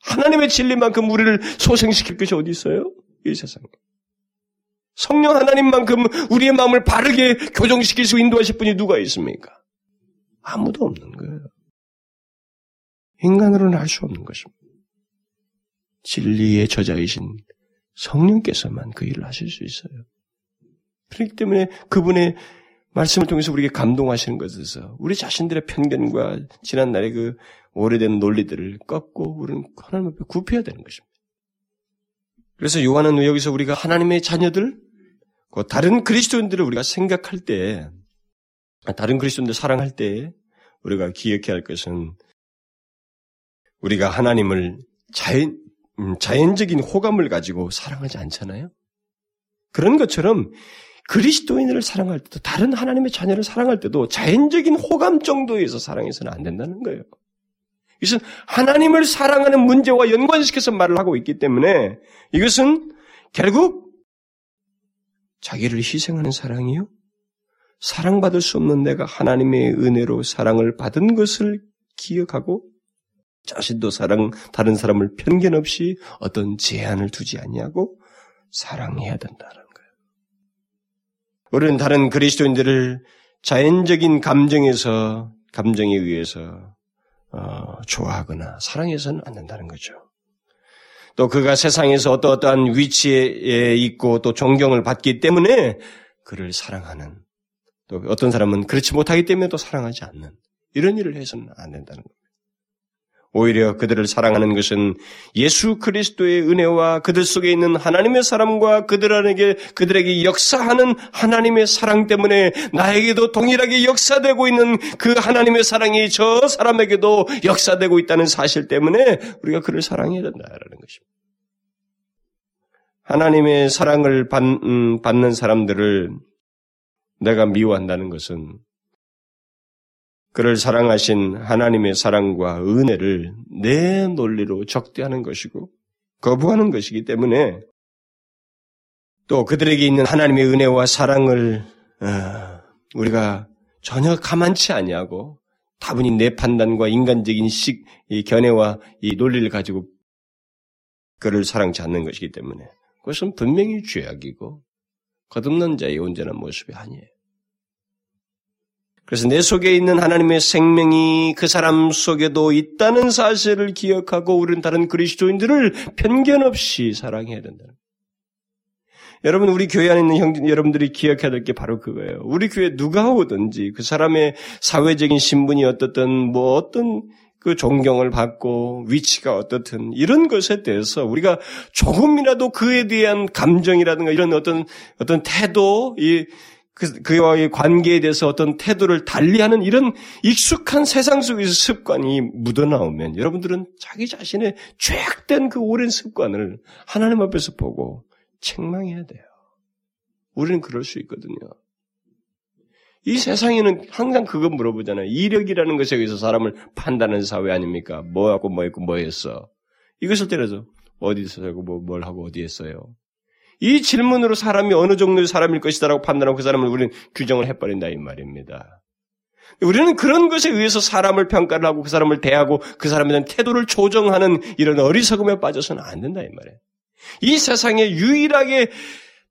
하나님의 진리만큼 우리를 소생시킬 것이 어디 있어요? 이 세상에. 성령 하나님만큼 우리의 마음을 바르게 교정시킬 수 인도하실 분이 누가 있습니까? 아무도 없는 거예요. 인간으로는 할 수 없는 것입니다. 진리의 저자이신 성령께서만 그 일을 하실 수 있어요. 그렇기 때문에 그분의 말씀을 통해서 우리에게 감동하시는 것에서 우리 자신들의 편견과 지난날의 그 오래된 논리들을 꺾고 우리는 하나님 앞에 굽혀야 되는 것입니다. 그래서 요한은 여기서 우리가 하나님의 자녀들, 그 다른 그리스도인들을 우리가 생각할 때, 다른 그리스도인들 사랑할 때 우리가 기억해야 할 것은 우리가 하나님을 자연, 음, 자연적인 호감을 가지고 사랑하지 않잖아요? 그런 것처럼 그리스도인을 사랑할 때도 다른 하나님의 자녀를 사랑할 때도 자연적인 호감 정도에서 사랑해서는 안 된다는 거예요. 이것은 하나님을 사랑하는 문제와 연관시켜서 말을 하고 있기 때문에 이것은 결국 자기를 희생하는 사랑이요. 사랑받을 수 없는 내가 하나님의 은혜로 사랑을 받은 것을 기억하고 자신도 사랑, 다른 사람을 편견 없이 어떤 제한을 두지 않냐고 사랑해야 된다는 거예요. 우리는 다른 그리스도인들을 자연적인 감정에서, 감정에 의해서, 어, 좋아하거나 사랑해서는 안 된다는 거죠. 또 그가 세상에서 어떠어떠한 위치에 있고 또 존경을 받기 때문에 그를 사랑하는 또 어떤 사람은 그렇지 못하기 때문에 또 사랑하지 않는 이런 일을 해서는 안 된다는 겁니다. 오히려 그들을 사랑하는 것은 예수 그리스도의 은혜와 그들 속에 있는 하나님의 사랑과 그들에게 그들에게 역사하는 하나님의 사랑 때문에 나에게도 동일하게 역사되고 있는 그 하나님의 사랑이 저 사람에게도 역사되고 있다는 사실 때문에 우리가 그를 사랑해야 된다라는 것입니다. 하나님의 사랑을 받, 음, 받는 사람들을 내가 미워한다는 것은 그를 사랑하신 하나님의 사랑과 은혜를 내 논리로 적대하는 것이고 거부하는 것이기 때문에 또 그들에게 있는 하나님의 은혜와 사랑을 어, 우리가 전혀 가만치 아니하고 다분히 내 판단과 인간적인 식, 이 견해와 이 논리를 가지고 그를 사랑치 않는 것이기 때문에 그것은 분명히 죄악이고 거듭난 자의 온전한 모습이 아니에요. 그래서 내 속에 있는 하나님의 생명이 그 사람 속에도 있다는 사실을 기억하고 우리는 다른 그리스도인들을 편견 없이 사랑해야 된다는 여러분, 우리 교회 안에 있는 형, 여러분들이 기억해야 될 게 바로 그거예요. 우리 교회 누가 오든지 그 사람의 사회적인 신분이 어떻든 뭐 어떤 그 존경을 받고 위치가 어떻든 이런 것에 대해서 우리가 조금이라도 그에 대한 감정이라든가 이런 어떤 어떤 태도, 이 그, 그와의 관계에 대해서 어떤 태도를 달리하는 이런 익숙한 세상 속에서 습관이 묻어나오면 여러분들은 자기 자신의 죄악된 그 오랜 습관을 하나님 앞에서 보고 책망해야 돼요. 우리는 그럴 수 있거든요. 이 세상에는 항상 그거 물어보잖아요. 이력이라는 것에 의해서 사람을 판단하는 사회 아닙니까? 뭐 하고 뭐 했고 뭐 했어. 이것을 때려서 어디서 살고 뭐, 뭘 하고 어디 했어요. 이 질문으로 사람이 어느 정도의 사람일 것이다라고 판단하고 그 사람을 우리는 규정을 해버린다 이 말입니다. 우리는 그런 것에 의해서 사람을 평가를 하고 그 사람을 대하고 그 사람에 대한 태도를 조정하는 이런 어리석음에 빠져서는 안 된다 이 말이에요. 이 세상에 유일하게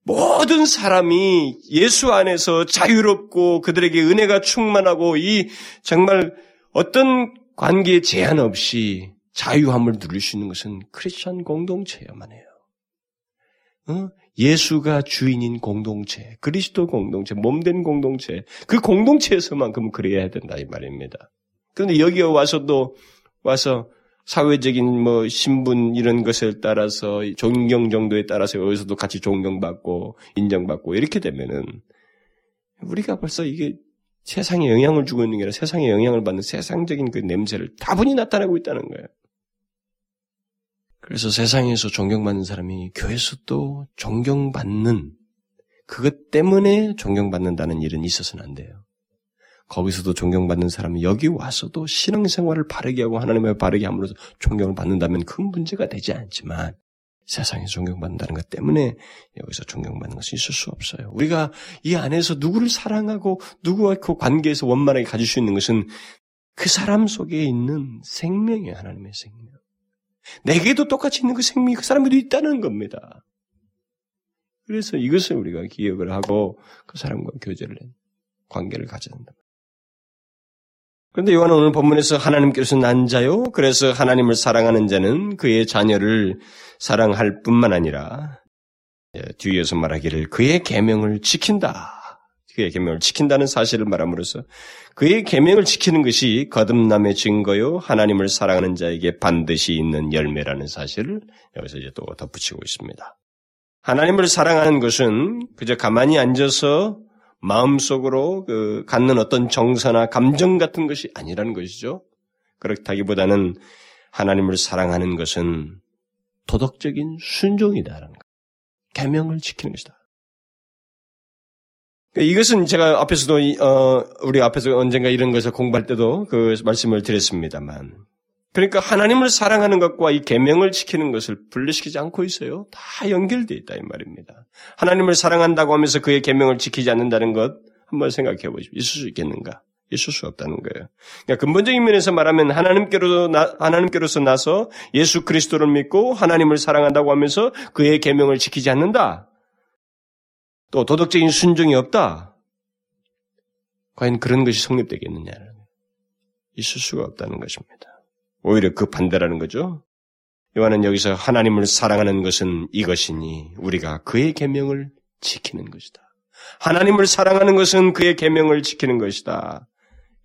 모든 사람이 예수 안에서 자유롭고 그들에게 은혜가 충만하고 이 정말 어떤 관계에 제한 없이 자유함을 누릴 수 있는 것은 크리스천 공동체야만 해요. 어? 예수가 주인인 공동체, 그리스도 공동체, 몸된 공동체, 그 공동체에서만큼 그래야 된다 이 말입니다. 그런데 여기에 와서도 와서 사회적인 뭐 신분 이런 것에 따라서 존경 정도에 따라서 여기서도 같이 존경받고 인정받고 이렇게 되면은 우리가 벌써 이게 세상에 영향을 주고 있는 게 아니라 세상에 영향을 받는 세상적인 그 냄새를 다분히 나타내고 있다는 거예요. 그래서 세상에서 존경받는 사람이 교회에서도 존경받는 그것 때문에 존경받는다는 일은 있어서는 안 돼요. 거기서도 존경받는 사람이 여기 와서도 신앙생활을 바르게 하고 하나님을 바르게 함으로써 존경을 받는다면 큰 문제가 되지 않지만 세상에서 존경받는다는 것 때문에 여기서 존경받는 것이 있을 수 없어요. 우리가 이 안에서 누구를 사랑하고 누구와 그 관계에서 원만하게 가질 수 있는 것은 그 사람 속에 있는 생명이에요. 하나님의 생명. 내게도 똑같이 있는 그 생명이 그 사람에도 있다는 겁니다. 그래서 이것을 우리가 기억을 하고 그 사람과 교제를 관계를 가져야 된다. 그런데 요한은 오늘 본문에서 하나님께서 난 자요. 그래서 하나님을 사랑하는 자는 그의 자녀를 사랑할 뿐만 아니라 예, 뒤에서 말하기를 그의 계명을 지킨다. 그의 계명을 지킨다는 사실을 말함으로써 그의 계명을 지키는 것이 거듭남의 증거요 하나님을 사랑하는 자에게 반드시 있는 열매라는 사실을 여기서 이제 또 덧붙이고 있습니다. 하나님을 사랑하는 것은 그저 가만히 앉아서 마음속으로 그 갖는 어떤 정서나 감정 같은 것이 아니라는 것이죠. 그렇다기보다는 하나님을 사랑하는 것은 도덕적인 순종이다라는 것. 계명을 지키는 것이다. 그러니까 이것은 제가 앞에서도 어, 우리 앞에서 언젠가 이런 것을 공부할 때도 그 말씀을 드렸습니다만 그러니까 하나님을 사랑하는 것과 이 계명을 지키는 것을 분리시키지 않고 있어요. 다 연결되어 있다 이 말입니다. 하나님을 사랑한다고 하면서 그의 계명을 지키지 않는다는 것 한번 생각해 보십시오. 있을 수 있겠는가? 있을 수 없다는 거예요. 그러니까 근본적인 면에서 말하면 하나님께로 나, 하나님께로서 나서 예수 그리스도를 믿고 하나님을 사랑한다고 하면서 그의 계명을 지키지 않는다. 또 도덕적인 순종이 없다. 과연 그런 것이 성립되겠느냐? 있을 수가 없다는 것입니다. 오히려 그 반대라는 거죠. 요한은 여기서 하나님을 사랑하는 것은 이것이니 우리가 그의 계명을 지키는 것이다. 하나님을 사랑하는 것은 그의 계명을 지키는 것이다.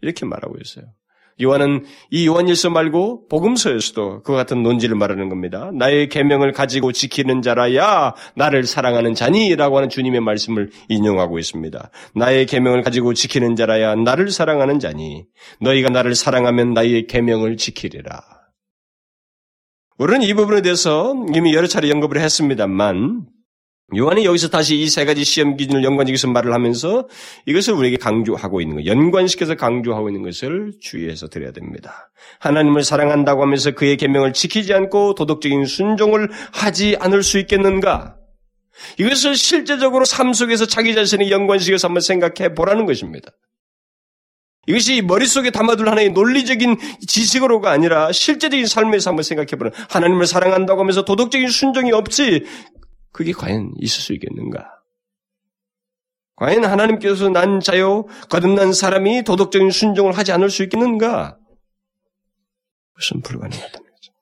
이렇게 말하고 있어요. 요한은 이 요한일서 말고 복음서에서도 그 같은 논지를 말하는 겁니다. 나의 계명을 가지고 지키는 자라야 나를 사랑하는 자니라고 하는 주님의 말씀을 인용하고 있습니다. 나의 계명을 가지고 지키는 자라야 나를 사랑하는 자니 너희가 나를 사랑하면 나의 계명을 지키리라. 우리는 이 부분에 대해서 이미 여러 차례 언급을 했습니다만 요한이 여기서 다시 이 세 가지 시험 기준을 연관지어서 말을 하면서 이것을 우리에게 강조하고 있는 거, 연관시켜서 강조하고 있는 것을 주의해서 드려야 됩니다. 하나님을 사랑한다고 하면서 그의 계명을 지키지 않고 도덕적인 순종을 하지 않을 수 있겠는가? 이것을 실제적으로 삶 속에서 자기 자신의 연관시켜서 한번 생각해 보라는 것입니다. 이것이 머릿속에 담아둘 하나의 논리적인 지식으로가 아니라 실제적인 삶에서 한번 생각해 보는 하나님을 사랑한다고 하면서 도덕적인 순종이 없지 그게 과연 있을 수 있겠는가? 과연 하나님께서 난 자요, 거듭난 사람이 도덕적인 순종을 하지 않을 수 있겠는가? 무슨 불가능하다는 거죠.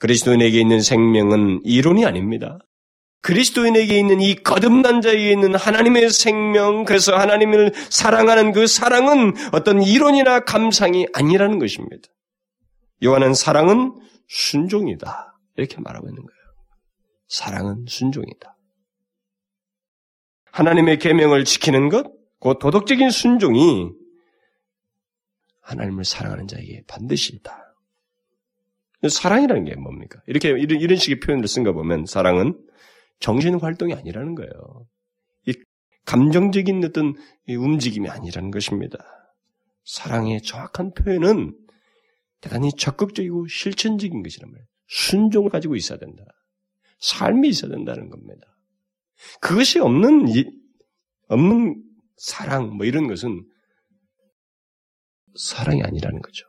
그리스도인에게 있는 생명은 이론이 아닙니다. 그리스도인에게 있는 이 거듭난 자에게 있는 하나님의 생명, 그래서 하나님을 사랑하는 그 사랑은 어떤 이론이나 감상이 아니라는 것입니다. 요한은 사랑은 순종이다. 이렇게 말하고 있는 거예요. 사랑은 순종이다. 하나님의 계명을 지키는 것, 그 도덕적인 순종이 하나님을 사랑하는 자에게 반드시 있다. 사랑이라는 게 뭡니까? 이렇게 이런, 이런 식의 표현을 쓴거 보면 사랑은 정신 활동이 아니라는 거예요. 이 감정적인 어떤 움직임이 아니라는 것입니다. 사랑의 정확한 표현은 대단히 적극적이고 실천적인 것이란 말이에요. 순종을 가지고 있어야 된다. 삶이 있어야 된다는 겁니다. 그것이 없는, 없는 사랑, 뭐 이런 것은 사랑이 아니라는 거죠.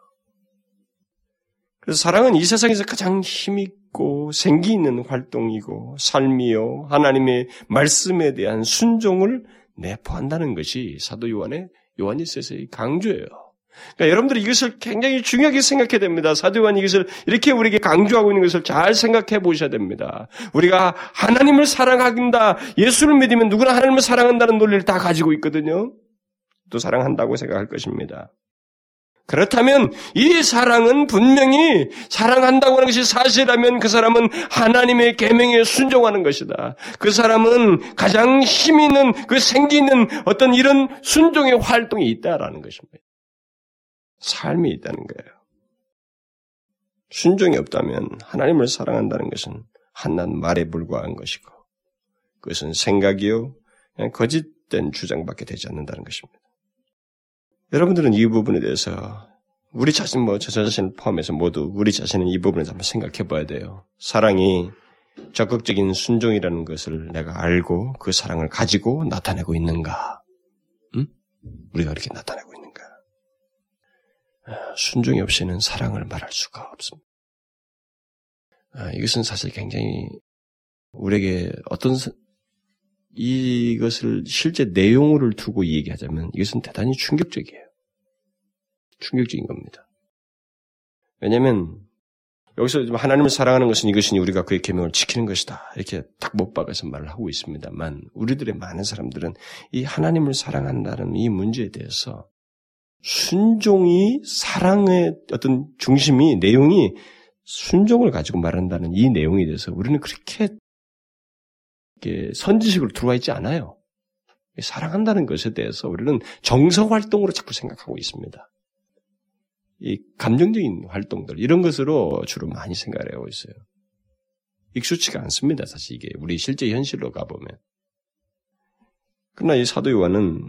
그래서 사랑은 이 세상에서 가장 힘이 있고 생기 있는 활동이고 삶이요 하나님의 말씀에 대한 순종을 내포한다는 것이 사도 요한의 요한일서에서의 강조예요. 그러니까 여러분들이 이것을 굉장히 중요하게 생각해야 됩니다. 사도 요한이 이것을 이렇게 우리에게 강조하고 있는 것을 잘 생각해 보셔야 됩니다. 우리가 하나님을 사랑한다, 예수를 믿으면 누구나 하나님을 사랑한다는 논리를 다 가지고 있거든요. 또 사랑한다고 생각할 것입니다. 그렇다면 이 사랑은 분명히 사랑한다고 하는 것이 사실이라면 그 사람은 하나님의 계명에 순종하는 것이다. 그 사람은 가장 힘 있는 그 생기 있는 어떤 이런 순종의 활동이 있다라는 것입니다. 삶이 있다는 거예요. 순종이 없다면 하나님을 사랑한다는 것은 한낱 말에 불과한 것이고 그것은 생각이요 거짓된 주장밖에 되지 않는다는 것입니다. 여러분들은 이 부분에 대해서 우리 자신 뭐 저 자신을 포함해서 모두 우리 자신은 이 부분에 한번 생각해 봐야 돼요. 사랑이 적극적인 순종이라는 것을 내가 알고 그 사랑을 가지고 나타내고 있는가? 응? 우리가 그렇게 나타내고 순종이 없이는 사랑을 말할 수가 없습니다. 아, 이것은 사실 굉장히 우리에게 어떤 이것을 실제 내용을 두고 얘기하자면 이것은 대단히 충격적이에요. 충격적인 겁니다. 왜냐하면 여기서 하나님을 사랑하는 것은 이것이니 우리가 그의 계명을 지키는 것이다. 이렇게 딱 못 박아서 말을 하고 있습니다만 우리들의 많은 사람들은 이 하나님을 사랑한다는 이 문제에 대해서 순종이 사랑의 어떤 중심이 내용이 순종을 가지고 말한다는 이 내용에 대해서 우리는 그렇게 선지식으로 들어와 있지 않아요. 사랑한다는 것에 대해서 우리는 정서 활동으로 자꾸 생각하고 있습니다. 이 감정적인 활동들 이런 것으로 주로 많이 생각을 하고 있어요. 익숙치가 않습니다. 사실 이게 우리 실제 현실로 가보면. 그러나 이 사도 요한은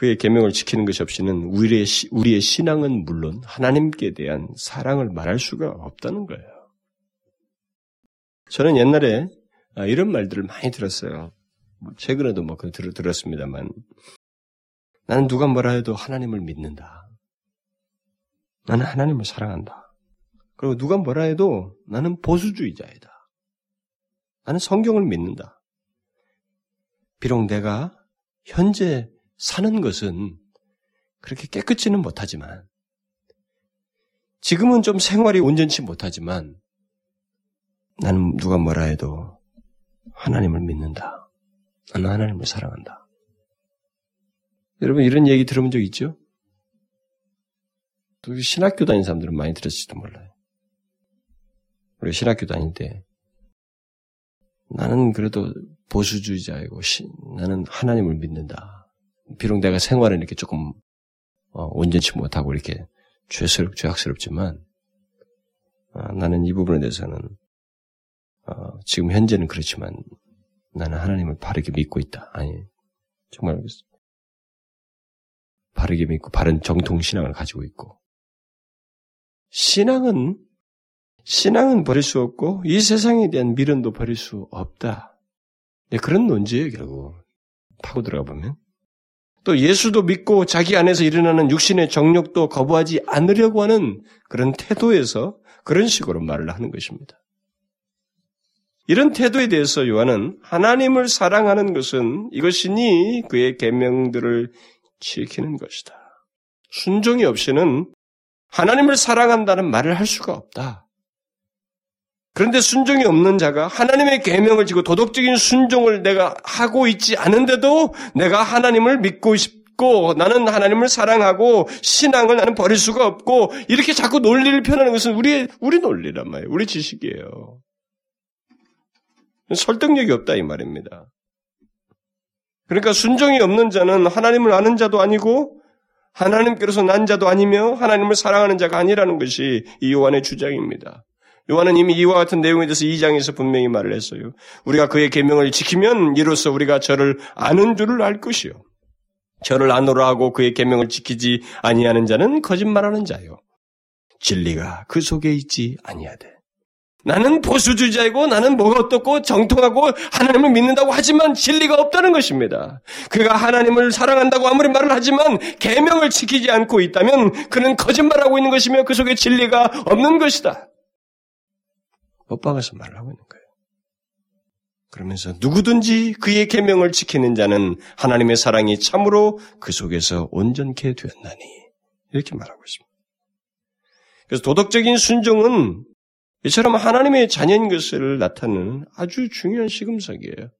그의 계명을 지키는 것이 없이는 우리의, 우리의 신앙은 물론 하나님께 대한 사랑을 말할 수가 없다는 거예요. 저는 옛날에 아, 이런 말들을 많이 들었어요. 뭐 최근에도 뭐 들, 들었습니다만 나는 누가 뭐라 해도 하나님을 믿는다. 나는 하나님을 사랑한다. 그리고 누가 뭐라 해도 나는 보수주의자이다. 나는 성경을 믿는다. 비록 내가 현재 사는 것은 그렇게 깨끗지는 못하지만 지금은 좀 생활이 온전치 못하지만 나는 누가 뭐라 해도 하나님을 믿는다. 나는 하나님을 사랑한다. 여러분 이런 얘기 들어본 적 있죠? 신학교 다니는 사람들은 많이 들었을지도 몰라요. 우리 신학교 다닐 때 나는 그래도 보수주의자이고 나는 하나님을 믿는다. 비록 내가 생활은 이렇게 조금 어, 온전치 못하고 이렇게 죄스럽, 죄악스럽지만 어, 나는 이 부분에 대해서는 어, 지금 현재는 그렇지만 나는 하나님을 바르게 믿고 있다. 아니 정말 바르게 믿고 바른 정통 신앙을 가지고 있고 신앙은 신앙은 버릴 수 없고 이 세상에 대한 미련도 버릴 수 없다. 네, 그런 논지예요 결국 파고 들어가 보면 또 예수도 믿고 자기 안에서 일어나는 육신의 정욕도 거부하지 않으려고 하는 그런 태도에서 그런 식으로 말을 하는 것입니다. 이런 태도에 대해서 요한은 하나님을 사랑하는 것은 이것이니 그의 계명들을 지키는 것이다. 순종이 없이는 하나님을 사랑한다는 말을 할 수가 없다. 그런데 순종이 없는 자가 하나님의 계명을 지고 도덕적인 순종을 내가 하고 있지 않은데도 내가 하나님을 믿고 싶고 나는 하나님을 사랑하고 신앙을 나는 버릴 수가 없고 이렇게 자꾸 논리를 펴는 것은 우리 우리 논리란 말이에요. 우리 지식이에요. 설득력이 없다 이 말입니다. 그러니까 순종이 없는 자는 하나님을 아는 자도 아니고 하나님께로서 난 자도 아니며 하나님을 사랑하는 자가 아니라는 것이 이 요한의 주장입니다. 요한은 이미 이와 같은 내용에 대해서 2장에서 분명히 말을 했어요. 우리가 그의 계명을 지키면 이로써 우리가 저를 아는 줄을 알 것이요. 저를 아노라 하고 그의 계명을 지키지 아니하는 자는 거짓말하는 자요. 진리가 그 속에 있지 아니하되. 나는 보수주의자이고 나는 뭐가 어떻고 정통하고 하나님을 믿는다고 하지만 진리가 없다는 것입니다. 그가 하나님을 사랑한다고 아무리 말을 하지만 계명을 지키지 않고 있다면 그는 거짓말하고 있는 것이며 그 속에 진리가 없는 것이다. 못 박아서 말을 하고 있는 거예요. 그러면서 누구든지 그의 계명을 지키는 자는 하나님의 사랑이 참으로 그 속에서 온전케 되었나니 이렇게 말하고 있습니다. 그래서 도덕적인 순종은 이처럼 하나님의 자녀인 것을 나타내는 아주 중요한 시금석이에요.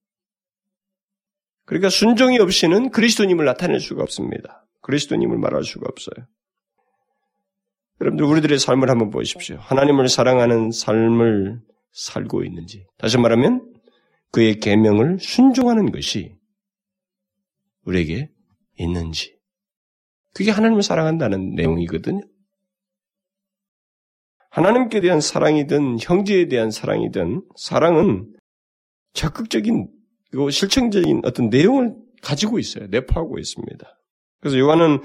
그러니까 순종이 없이는 그리스도님을 나타낼 수가 없습니다. 그리스도님을 말할 수가 없어요. 여러분들 우리들의 삶을 한번 보십시오. 하나님을 사랑하는 삶을 살고 있는지. 다시 말하면 그의 계명을 순종하는 것이 우리에게 있는지. 그게 하나님을 사랑한다는 내용이거든요. 하나님께 대한 사랑이든 형제에 대한 사랑이든 사랑은 적극적인 그리고 실천적인 어떤 내용을 가지고 있어요. 내포하고 있습니다. 그래서 요한은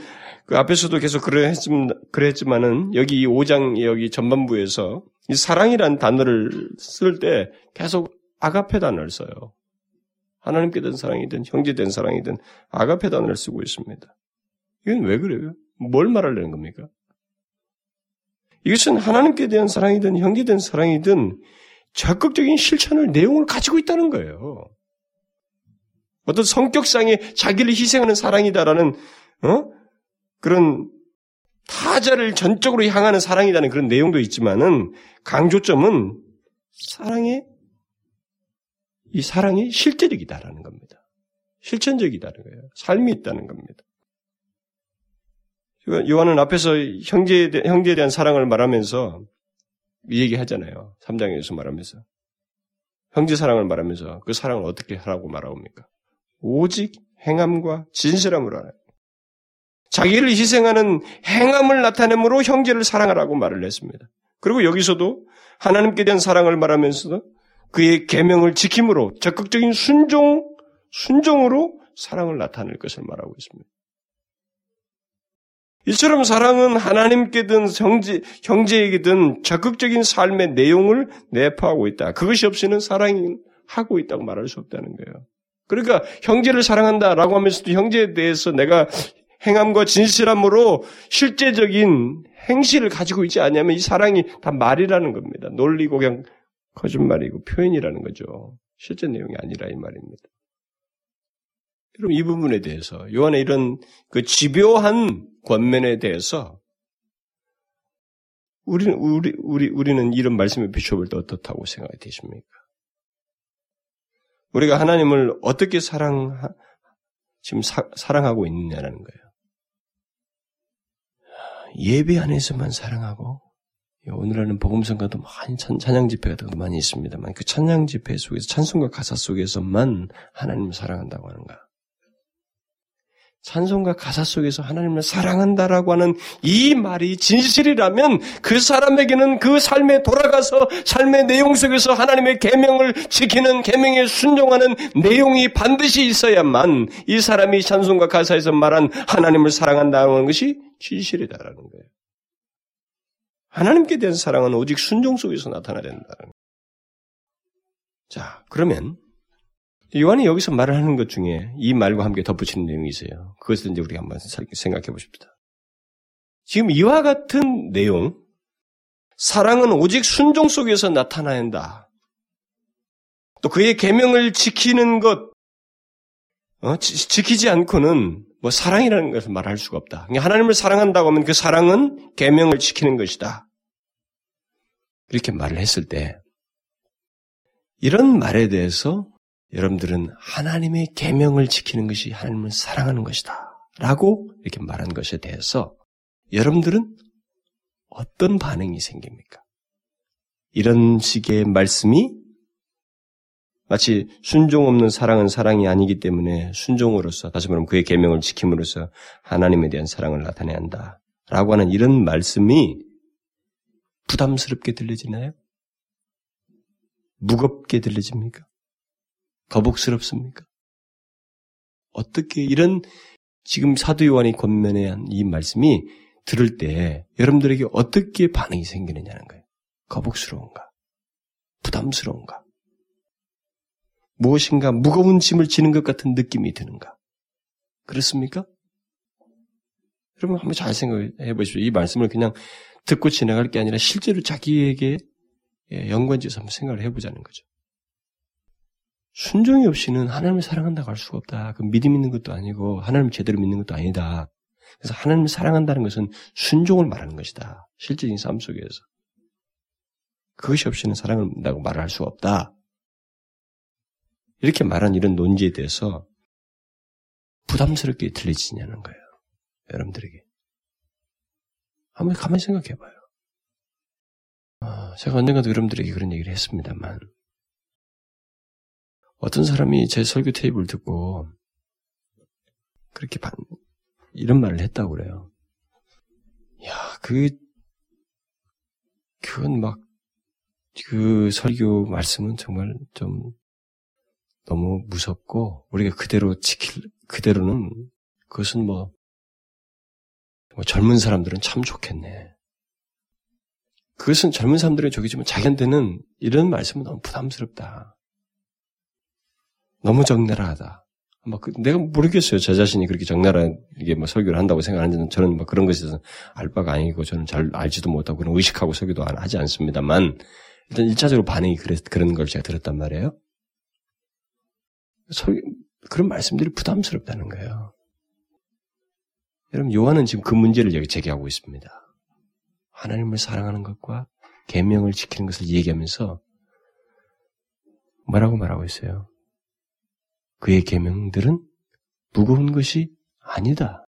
그 앞에서도 계속 그랬지만, 은 여기 이 5장 여기 전반부에서 이 사랑이라는 단어를 쓸 때 계속 아가페 단어를 써요. 하나님께 된 사랑이든 형제 된 사랑이든 아가페 단어를 쓰고 있습니다. 이건 왜 그래요? 뭘 말하려는 겁니까? 이것은 하나님께 대한 사랑이든 형제 된 사랑이든 적극적인 실천을 내용을 가지고 있다는 거예요. 어떤 성격상의 자기를 희생하는 사랑이다라는 어? 그런 타자를 전적으로 향하는 사랑이라는 그런 내용도 있지만은 강조점은 사랑의 이 사랑이 실제적이다라는 겁니다. 실천적이다는 거예요. 삶이 있다는 겁니다. 요한은 앞에서 형제에, 대, 형제에 대한 사랑을 말하면서 이 얘기 하잖아요. 3장에서 말하면서. 형제 사랑을 말하면서 그 사랑을 어떻게 하라고 말하옵니까? 오직 행함과 진실함으로 하라. 자기를 희생하는 행함을 나타내므로 형제를 사랑하라고 말을 했습니다. 그리고 여기서도 하나님께 대한 사랑을 말하면서도 그의 계명을 지킴으로 적극적인 순종 순종으로 사랑을 나타낼 것을 말하고 있습니다. 이처럼 사랑은 하나님께든 형제, 형제에게든 적극적인 삶의 내용을 내포하고 있다. 그것이 없이는 사랑이 하고 있다고 말할 수 없다는 거예요. 그러니까 형제를 사랑한다라고 하면서도 형제에 대해서 내가 행함과 진실함으로 실제적인 행실을 가지고 있지 않냐면 이 사랑이 다 말이라는 겁니다. 놀리고 그냥 거짓말이고 표현이라는 거죠. 실제 내용이 아니라 이 말입니다. 여러분 이 부분에 대해서 요한의 이런 그 집요한 권면에 대해서 우리는 우리 우리 우리는 이런 말씀에 비춰볼 때 어떻다고 생각이 되십니까? 우리가 하나님을 어떻게 사랑 지금 사, 사랑하고 있느냐라는 거예요. 예배 안에서만 사랑하고 오늘날은 복음성가도 많이 찬, 찬양 집회 같은 많이 있습니다만 그 찬양 집회 속에서 찬송가 가사 속에서만 하나님을 사랑한다고 하는가? 찬송과 가사 속에서 하나님을 사랑한다라고 하는 이 말이 진실이라면 그 사람에게는 그 삶에 돌아가서 삶의 내용 속에서 하나님의 계명을 지키는 계명에 순종하는 내용이 반드시 있어야만 이 사람이 찬송과 가사에서 말한 하나님을 사랑한다는 것이 진실이다라는 거예요. 하나님께 대한 사랑은 오직 순종 속에서 나타나야 된다는. 자, 그러면 요한이 여기서 말을 하는 것 중에 이 말과 함께 덧붙이는 내용이 있어요. 그것을 이제 우리가 한번 생각해 보십시다. 지금 이와 같은 내용, 사랑은 오직 순종 속에서 나타나야 한다. 또 그의 계명을 지키는 것, 어, 지, 키지 않고는 뭐 사랑이라는 것을 말할 수가 없다. 그러니까 하나님을 사랑한다고 하면 그 사랑은 계명을 지키는 것이다. 이렇게 말을 했을 때 이런 말에 대해서 여러분들은 하나님의 계명을 지키는 것이 하나님을 사랑하는 것이다. 라고 이렇게 말한 것에 대해서 여러분들은 어떤 반응이 생깁니까? 이런 식의 말씀이 마치 순종 없는 사랑은 사랑이 아니기 때문에 순종으로서 다시 말하면 그의 계명을 지킴으로써 하나님에 대한 사랑을 나타내야 한다. 라고 하는 이런 말씀이 부담스럽게 들려지나요? 무겁게 들려집니까? 거북스럽습니까? 어떻게 이런 지금 사도 요한이 권면에 한이 말씀이 들을 때 여러분들에게 어떻게 반응이 생기느냐는 거예요. 거북스러운가? 부담스러운가? 무엇인가 무거운 짐을 지는 것 같은 느낌이 드는가? 그렇습니까? 여러분 한번 잘 생각해 보십시오. 이 말씀을 그냥 듣고 지나갈 게 아니라 실제로 자기에게 예, 연관지어서 한번 생각을 해보자는 거죠. 순종이 없이는 하나님을 사랑한다고 할 수가 없다. 그 믿음 있는 것도 아니고 하나님을 제대로 믿는 것도 아니다. 그래서 하나님을 사랑한다는 것은 순종을 말하는 것이다. 실제적인 삶 속에서. 그것이 없이는 사랑을 한다고 말을 할 수가 없다. 이렇게 말한 이런 논지에 대해서 부담스럽게 들리지냐는 거예요. 여러분들에게. 한번 가만히 생각해 봐요. 아, 제가 언젠가도 여러분들에게 그런 얘기를 했습니다만, 어떤 사람이 제 설교 테이블 듣고, 그렇게 반, 이런 말을 했다고 그래요. 야, 그, 그건 막, 그 설교 말씀은 정말 좀 너무 무섭고, 우리가 그대로 지킬, 그대로는, 그것은 뭐, 뭐 젊은 사람들은 참 좋겠네. 그것은 젊은 사람들의 적이지만 자기한테는 이런 말씀은 너무 부담스럽다. 너무 적나라하다. 뭐 그, 내가 모르겠어요. 저 자신이 그렇게 적나라하게 뭐 설교를 한다고 생각하는지는 저는 뭐 그런 것에 서 알 바가 아니고 저는 잘 알지도 못하고 그런 의식하고 설교도 하지 않습니다만 일단 일차적으로 반응이 그랬, 그런 걸 제가 들었단 말이에요. 설, 그런 말씀들이 부담스럽다는 거예요. 여러분 요한은 지금 그 문제를 여기 제기하고 있습니다. 하나님을 사랑하는 것과 계명을 지키는 것을 얘기하면서 뭐라고 말하고 있어요? 그의 계명들은 무거운 것이 아니다.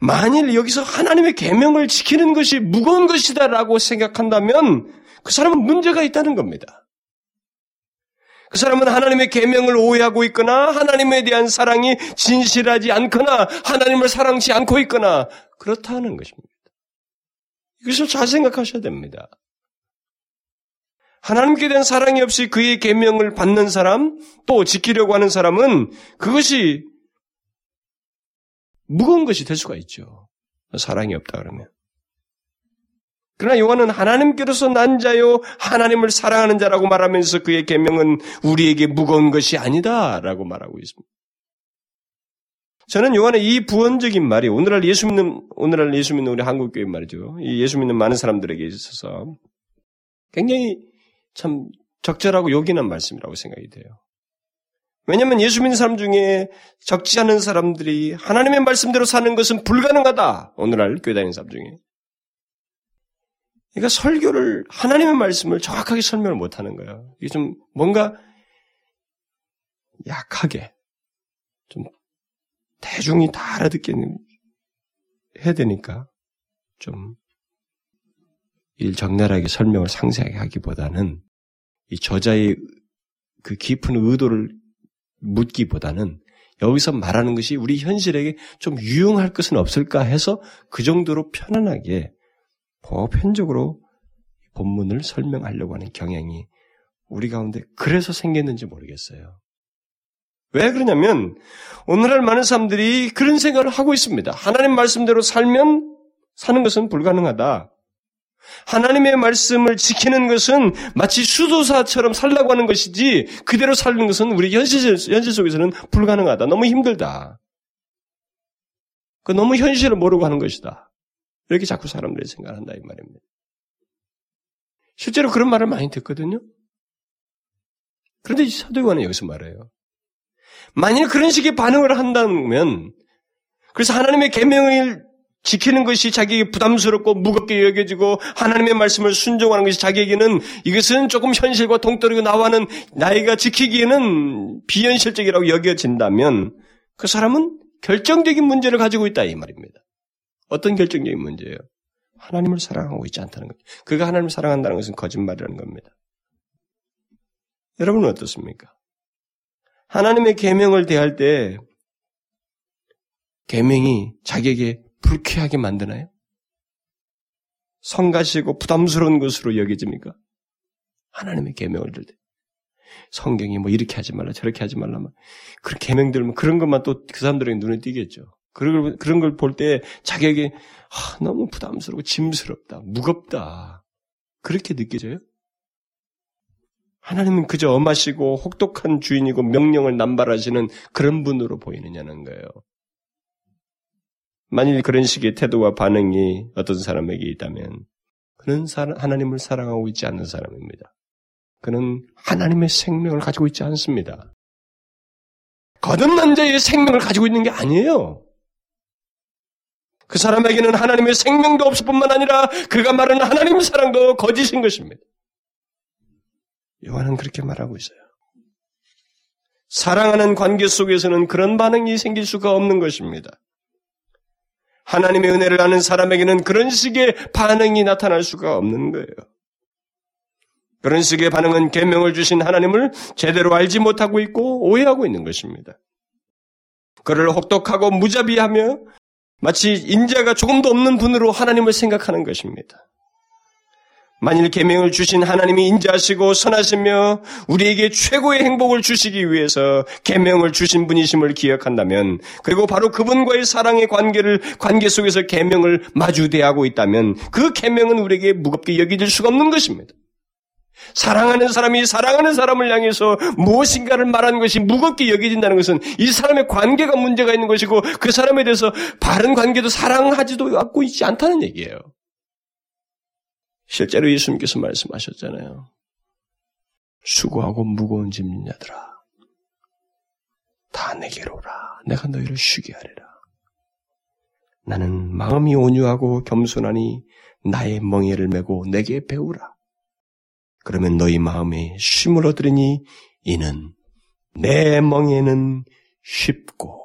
만일 여기서 하나님의 계명을 지키는 것이 무거운 것이다라고 생각한다면 그 사람은 문제가 있다는 겁니다. 그 사람은 하나님의 계명을 오해하고 있거나 하나님에 대한 사랑이 진실하지 않거나 하나님을 사랑치 않고 있거나 그렇다는 것입니다. 이것을 잘 생각하셔야 됩니다. 하나님께 대한 사랑이 없이 그의 계명을 받는 사람, 또 지키려고 하는 사람은 그것이 무거운 것이 될 수가 있죠. 사랑이 없다 그러면. 그러나 요한은 하나님께로서 난 자요 하나님을 사랑하는 자라고 말하면서 그의 계명은 우리에게 무거운 것이 아니다라고 말하고 있습니다. 저는 요한의 이 부언적인 말이 오늘날 예수 믿는 오늘날 예수 믿는 우리 한국 교회 말이죠. 이 예수 믿는 많은 사람들에게 있어서 굉장히 참 적절하고 요긴한 말씀이라고 생각이 돼요. 왜냐하면 예수 믿는 사람 중에 적지 않은 사람들이 하나님의 말씀대로 사는 것은 불가능하다. 오늘날 교회 다니는 사람 중에. 그러니까 설교를 하나님의 말씀을 정확하게 설명을 못하는 거예요. 이게 좀 뭔가 약하게 좀 대중이 다 알아듣게 해야 되니까 좀일 적나라하게 설명을 상세하게 하기보다는 이 저자의 그 깊은 의도를 묻기보다는 여기서 말하는 것이 우리 현실에게 좀 유용할 것은 없을까 해서 그 정도로 편안하게 보편적으로 본문을 설명하려고 하는 경향이 우리 가운데 그래서 생겼는지 모르겠어요. 왜 그러냐면 오늘날 많은 사람들이 그런 생각을 하고 있습니다. 하나님 말씀대로 살면 사는 것은 불가능하다. 하나님의 말씀을 지키는 것은 마치 수도사처럼 살라고 하는 것이지 그대로 살는 것은 우리 현실, 현실 속에서는 불가능하다. 너무 힘들다. 그 너무 현실을 모르고 하는 것이다. 이렇게 자꾸 사람들이 생각한다 이 말입니다. 실제로 그런 말을 많이 듣거든요. 그런데 사도 요한은 여기서 말해요. 만일 그런 식의 반응을 한다면 그래서 하나님의 계명을 지키는 것이 자기에게 부담스럽고 무겁게 여겨지고 하나님의 말씀을 순종하는 것이 자기에게는 이것은 조금 현실과 동떨어지고 나와는 나이가 지키기에는 비현실적이라고 여겨진다면 그 사람은 결정적인 문제를 가지고 있다 이 말입니다. 어떤 결정적인 문제예요? 하나님을 사랑하고 있지 않다는 것. 그가 하나님을 사랑한다는 것은 거짓말이라는 겁니다. 여러분은 어떻습니까? 하나님의 계명을 대할 때 계명이 자기에게 불쾌하게 만드나요? 성가시고 부담스러운 것으로 여겨집니까? 하나님의 계명을 들 때. 성경이 뭐 이렇게 하지 말라 저렇게 하지 말라 막 그런 계명들 뭐 그런 것만 또 그 사람들에게 눈에 띄겠죠. 그런 걸 그런 걸 볼 때 자기에게 아, 너무 부담스럽고 짐스럽다, 무겁다 그렇게 느껴져요? 하나님은 그저 엄하시고 혹독한 주인이고 명령을 남발하시는 그런 분으로 보이느냐는 거예요. 만일 그런 식의 태도와 반응이 어떤 사람에게 있다면 그는 하나님을 사랑하고 있지 않는 사람입니다. 그는 하나님의 생명을 가지고 있지 않습니다. 거듭난 자의 생명을 가지고 있는 게 아니에요. 그 사람에게는 하나님의 생명도 없을 뿐만 아니라 그가 말하는 하나님 사랑도 거짓인 것입니다. 요한은 그렇게 말하고 있어요. 사랑하는 관계 속에서는 그런 반응이 생길 수가 없는 것입니다. 하나님의 은혜를 아는 사람에게는 그런 식의 반응이 나타날 수가 없는 거예요. 그런 식의 반응은 계명을 주신 하나님을 제대로 알지 못하고 있고 오해하고 있는 것입니다. 그를 혹독하고 무자비하며 마치 인자가 조금도 없는 분으로 하나님을 생각하는 것입니다. 만일 계명을 주신 하나님이 인자하시고 선하시며 우리에게 최고의 행복을 주시기 위해서 계명을 주신 분이심을 기억한다면 그리고 바로 그분과의 사랑의 관계를 관계 속에서 계명을 마주 대하고 있다면 그 계명은 우리에게 무겁게 여기질 수가 없는 것입니다. 사랑하는 사람이 사랑하는 사람을 향해서 무엇인가를 말하는 것이 무겁게 여겨진다는 것은 이 사람의 관계가 문제가 있는 것이고 그 사람에 대해서 바른 관계도 사랑하지도 않고 있지 않다는 얘기예요. 실제로 예수님께서 말씀하셨잖아요. 수고하고 무거운 짐진 자들아. 다 내게로 오라. 내가 너희를 쉬게 하리라. 나는 마음이 온유하고 겸손하니 나의 멍에를 메고 내게 배우라. 그러면 너희 마음에 쉼을 얻으리니 이는 내 멍에는 쉽고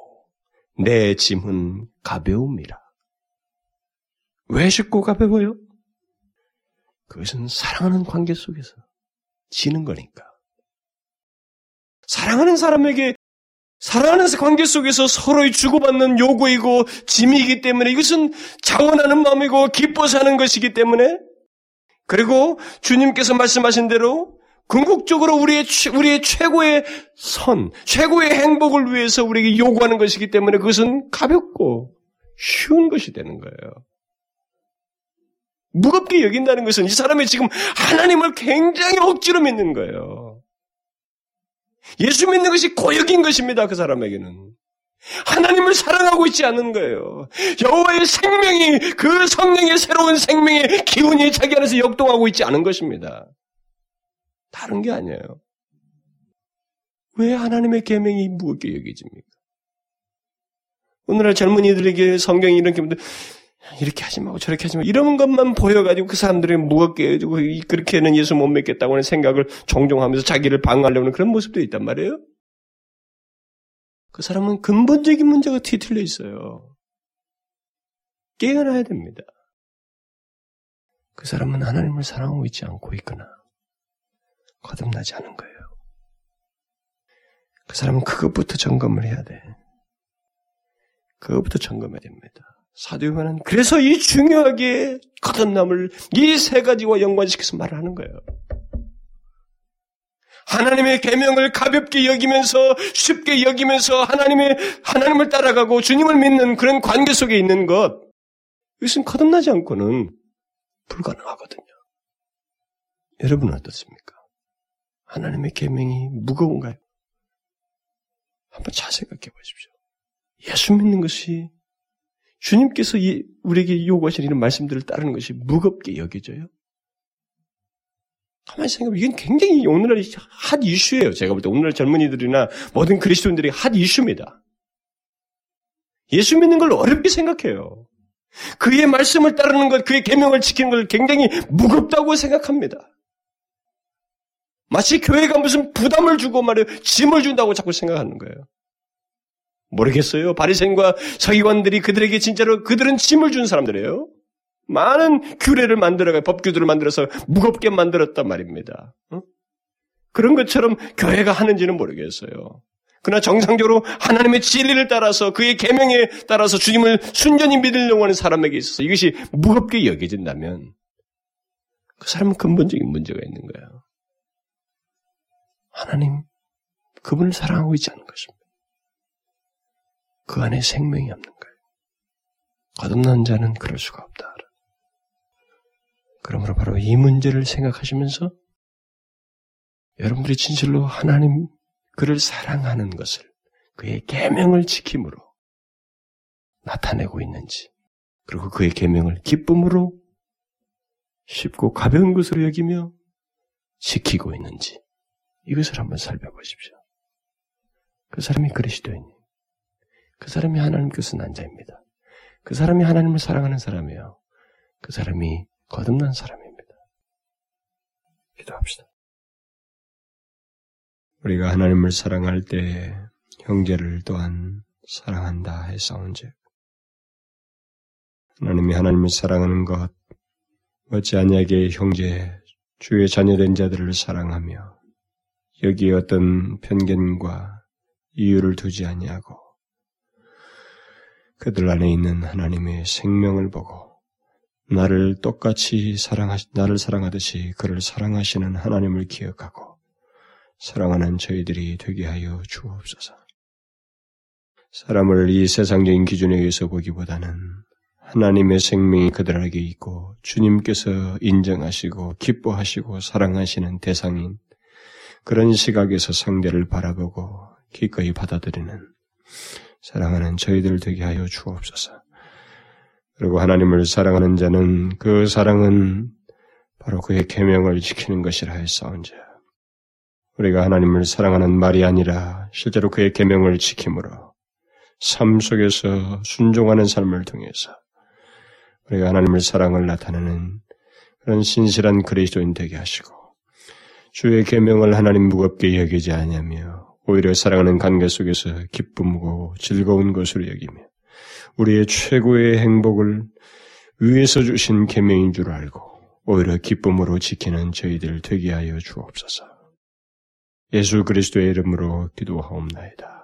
내 짐은 가벼움이라. 왜 쉽고 가벼워요? 그것은 사랑하는 관계 속에서 지는 거니까. 사랑하는 사람에게 사랑하는 관계 속에서 서로의 주고받는 요구이고 짐이기 때문에 이것은 자원하는 마음이고 기뻐서 하는 것이기 때문에 그리고 주님께서 말씀하신 대로 궁극적으로 우리의, 우리의 최고의 선, 최고의 행복을 위해서 우리에게 요구하는 것이기 때문에 그것은 가볍고 쉬운 것이 되는 거예요. 무겁게 여긴다는 것은 이 사람이 지금 하나님을 굉장히 억지로 믿는 거예요. 예수 믿는 것이 고역인 것입니다. 그 사람에게는. 하나님을 사랑하고 있지 않는 거예요. 여호와의 생명이 그 성령의 새로운 생명의 기운이 자기 안에서 역동하고 있지 않은 것입니다. 다른 게 아니에요. 왜 하나님의 계명이 무겁게 여겨집니까? 오늘날 젊은이들에게 성경이 이렇게 이렇게 하지 말고 저렇게 하지 말고 이런 것만 보여가지고 그 사람들이 무겁게 해주고 그렇게는 예수 못 믿겠다고 하는 생각을 종종 하면서 자기를 방어하려는 그런 모습도 있단 말이에요. 그 사람은 근본적인 문제가 뒤틀려 있어요. 깨어나야 됩니다. 그 사람은 하나님을 사랑하고 있지 않고 있거나 거듭나지 않은 거예요. 그 사람은 그것부터 점검을 해야 돼. 그것부터 점검해야 됩니다. 사도 요한은 그래서 이 중요하게 거듭남을 이 세 가지와 연관시켜서 말을 하는 거예요. 하나님의 계명을 가볍게 여기면서 쉽게 여기면서 하나님의 하나님을 따라가고 주님을 믿는 그런 관계 속에 있는 것 이것은 거듭나지 않고는 불가능하거든요. 여러분은 어떻습니까? 하나님의 계명이 무거운가요? 한번 잘 생각해 보십시오. 예수 믿는 것이 주님께서 우리에게 요구하시는 이런 말씀들을 따르는 것이 무겁게 여겨져요? 가만히 생각해보면 이건 굉장히 오늘날 핫 이슈예요. 제가 볼 때 오늘날 젊은이들이나 모든 그리스도인들이 핫 이슈입니다. 예수 믿는 걸 어렵게 생각해요. 그의 말씀을 따르는 것, 그의 계명을 지키는 걸 굉장히 무겁다고 생각합니다. 마치 교회가 무슨 부담을 주고 말이에요. 짐을 준다고 자꾸 생각하는 거예요. 모르겠어요. 바리새인과 서기관들이 그들에게 진짜로 그들은 짐을 준 사람들이에요. 많은 규례를 만들어가 법규들을 만들어서 무겁게 만들었단 말입니다. 그런 것처럼 교회가 하는지는 모르겠어요. 그러나 정상적으로 하나님의 진리를 따라서 그의 계명에 따라서 주님을 순전히 믿으려고 하는 사람에게 있어서 이것이 무겁게 여겨진다면 그 사람은 근본적인 문제가 있는 거예요. 하나님 그분을 사랑하고 있지 않은 것입니다. 그 안에 생명이 없는 거예요. 거듭난 자는 그럴 수가 없다. 그러므로 바로 이 문제를 생각하시면서 여러분들이 진실로 하나님 그를 사랑하는 것을 그의 계명을 지킴으로 나타내고 있는지 그리고 그의 계명을 기쁨으로 쉽고 가벼운 것으로 여기며 지키고 있는지 이것을 한번 살펴보십시오. 그 사람이 그리스도인, 그 사람이 하나님 께서 난 자입니다. 그 사람이 하나님을 사랑하는 사람이에요. 그 사람이 거듭난 사람입니다. 기도합시다. 우리가 하나님을 사랑할 때 형제를 또한 사랑한다 했사온즉 하나님이 하나님을 사랑하는 것 어찌 아니하게 형제 주의 자녀된 자들을 사랑하며 여기에 어떤 편견과 이유를 두지 아니하고 그들 안에 있는 하나님의 생명을 보고 나를 똑같이 사랑하시 나를 사랑하듯이 그를 사랑하시는 하나님을 기억하고 사랑하는 저희들이 되게 하여 주옵소서. 사람을 이 세상적인 기준에 의해서 보기보다는 하나님의 생명이 그들에게 있고 주님께서 인정하시고 기뻐하시고 사랑하시는 대상인 그런 시각에서 상대를 바라보고 기꺼이 받아들이는 사랑하는 저희들 되게 하여 주옵소서. 그리고 하나님을 사랑하는 자는 그 사랑은 바로 그의 계명을 지키는 것이라 했사온자. 우리가 하나님을 사랑하는 말이 아니라 실제로 그의 계명을 지킴으로 삶 속에서 순종하는 삶을 통해서 우리가 하나님을 사랑을 나타내는 그런 신실한 그리스도인 되게 하시고 주의 계명을 하나님 무겁게 여기지 아니하며 오히려 사랑하는 관계 속에서 기쁨과 즐거운 것으로 여기며 우리의 최고의 행복을 위에서 주신 계명인 줄 알고 오히려 기쁨으로 지키는 저희들 되게 하여 주옵소서. 예수 그리스도의 이름으로 기도하옵나이다.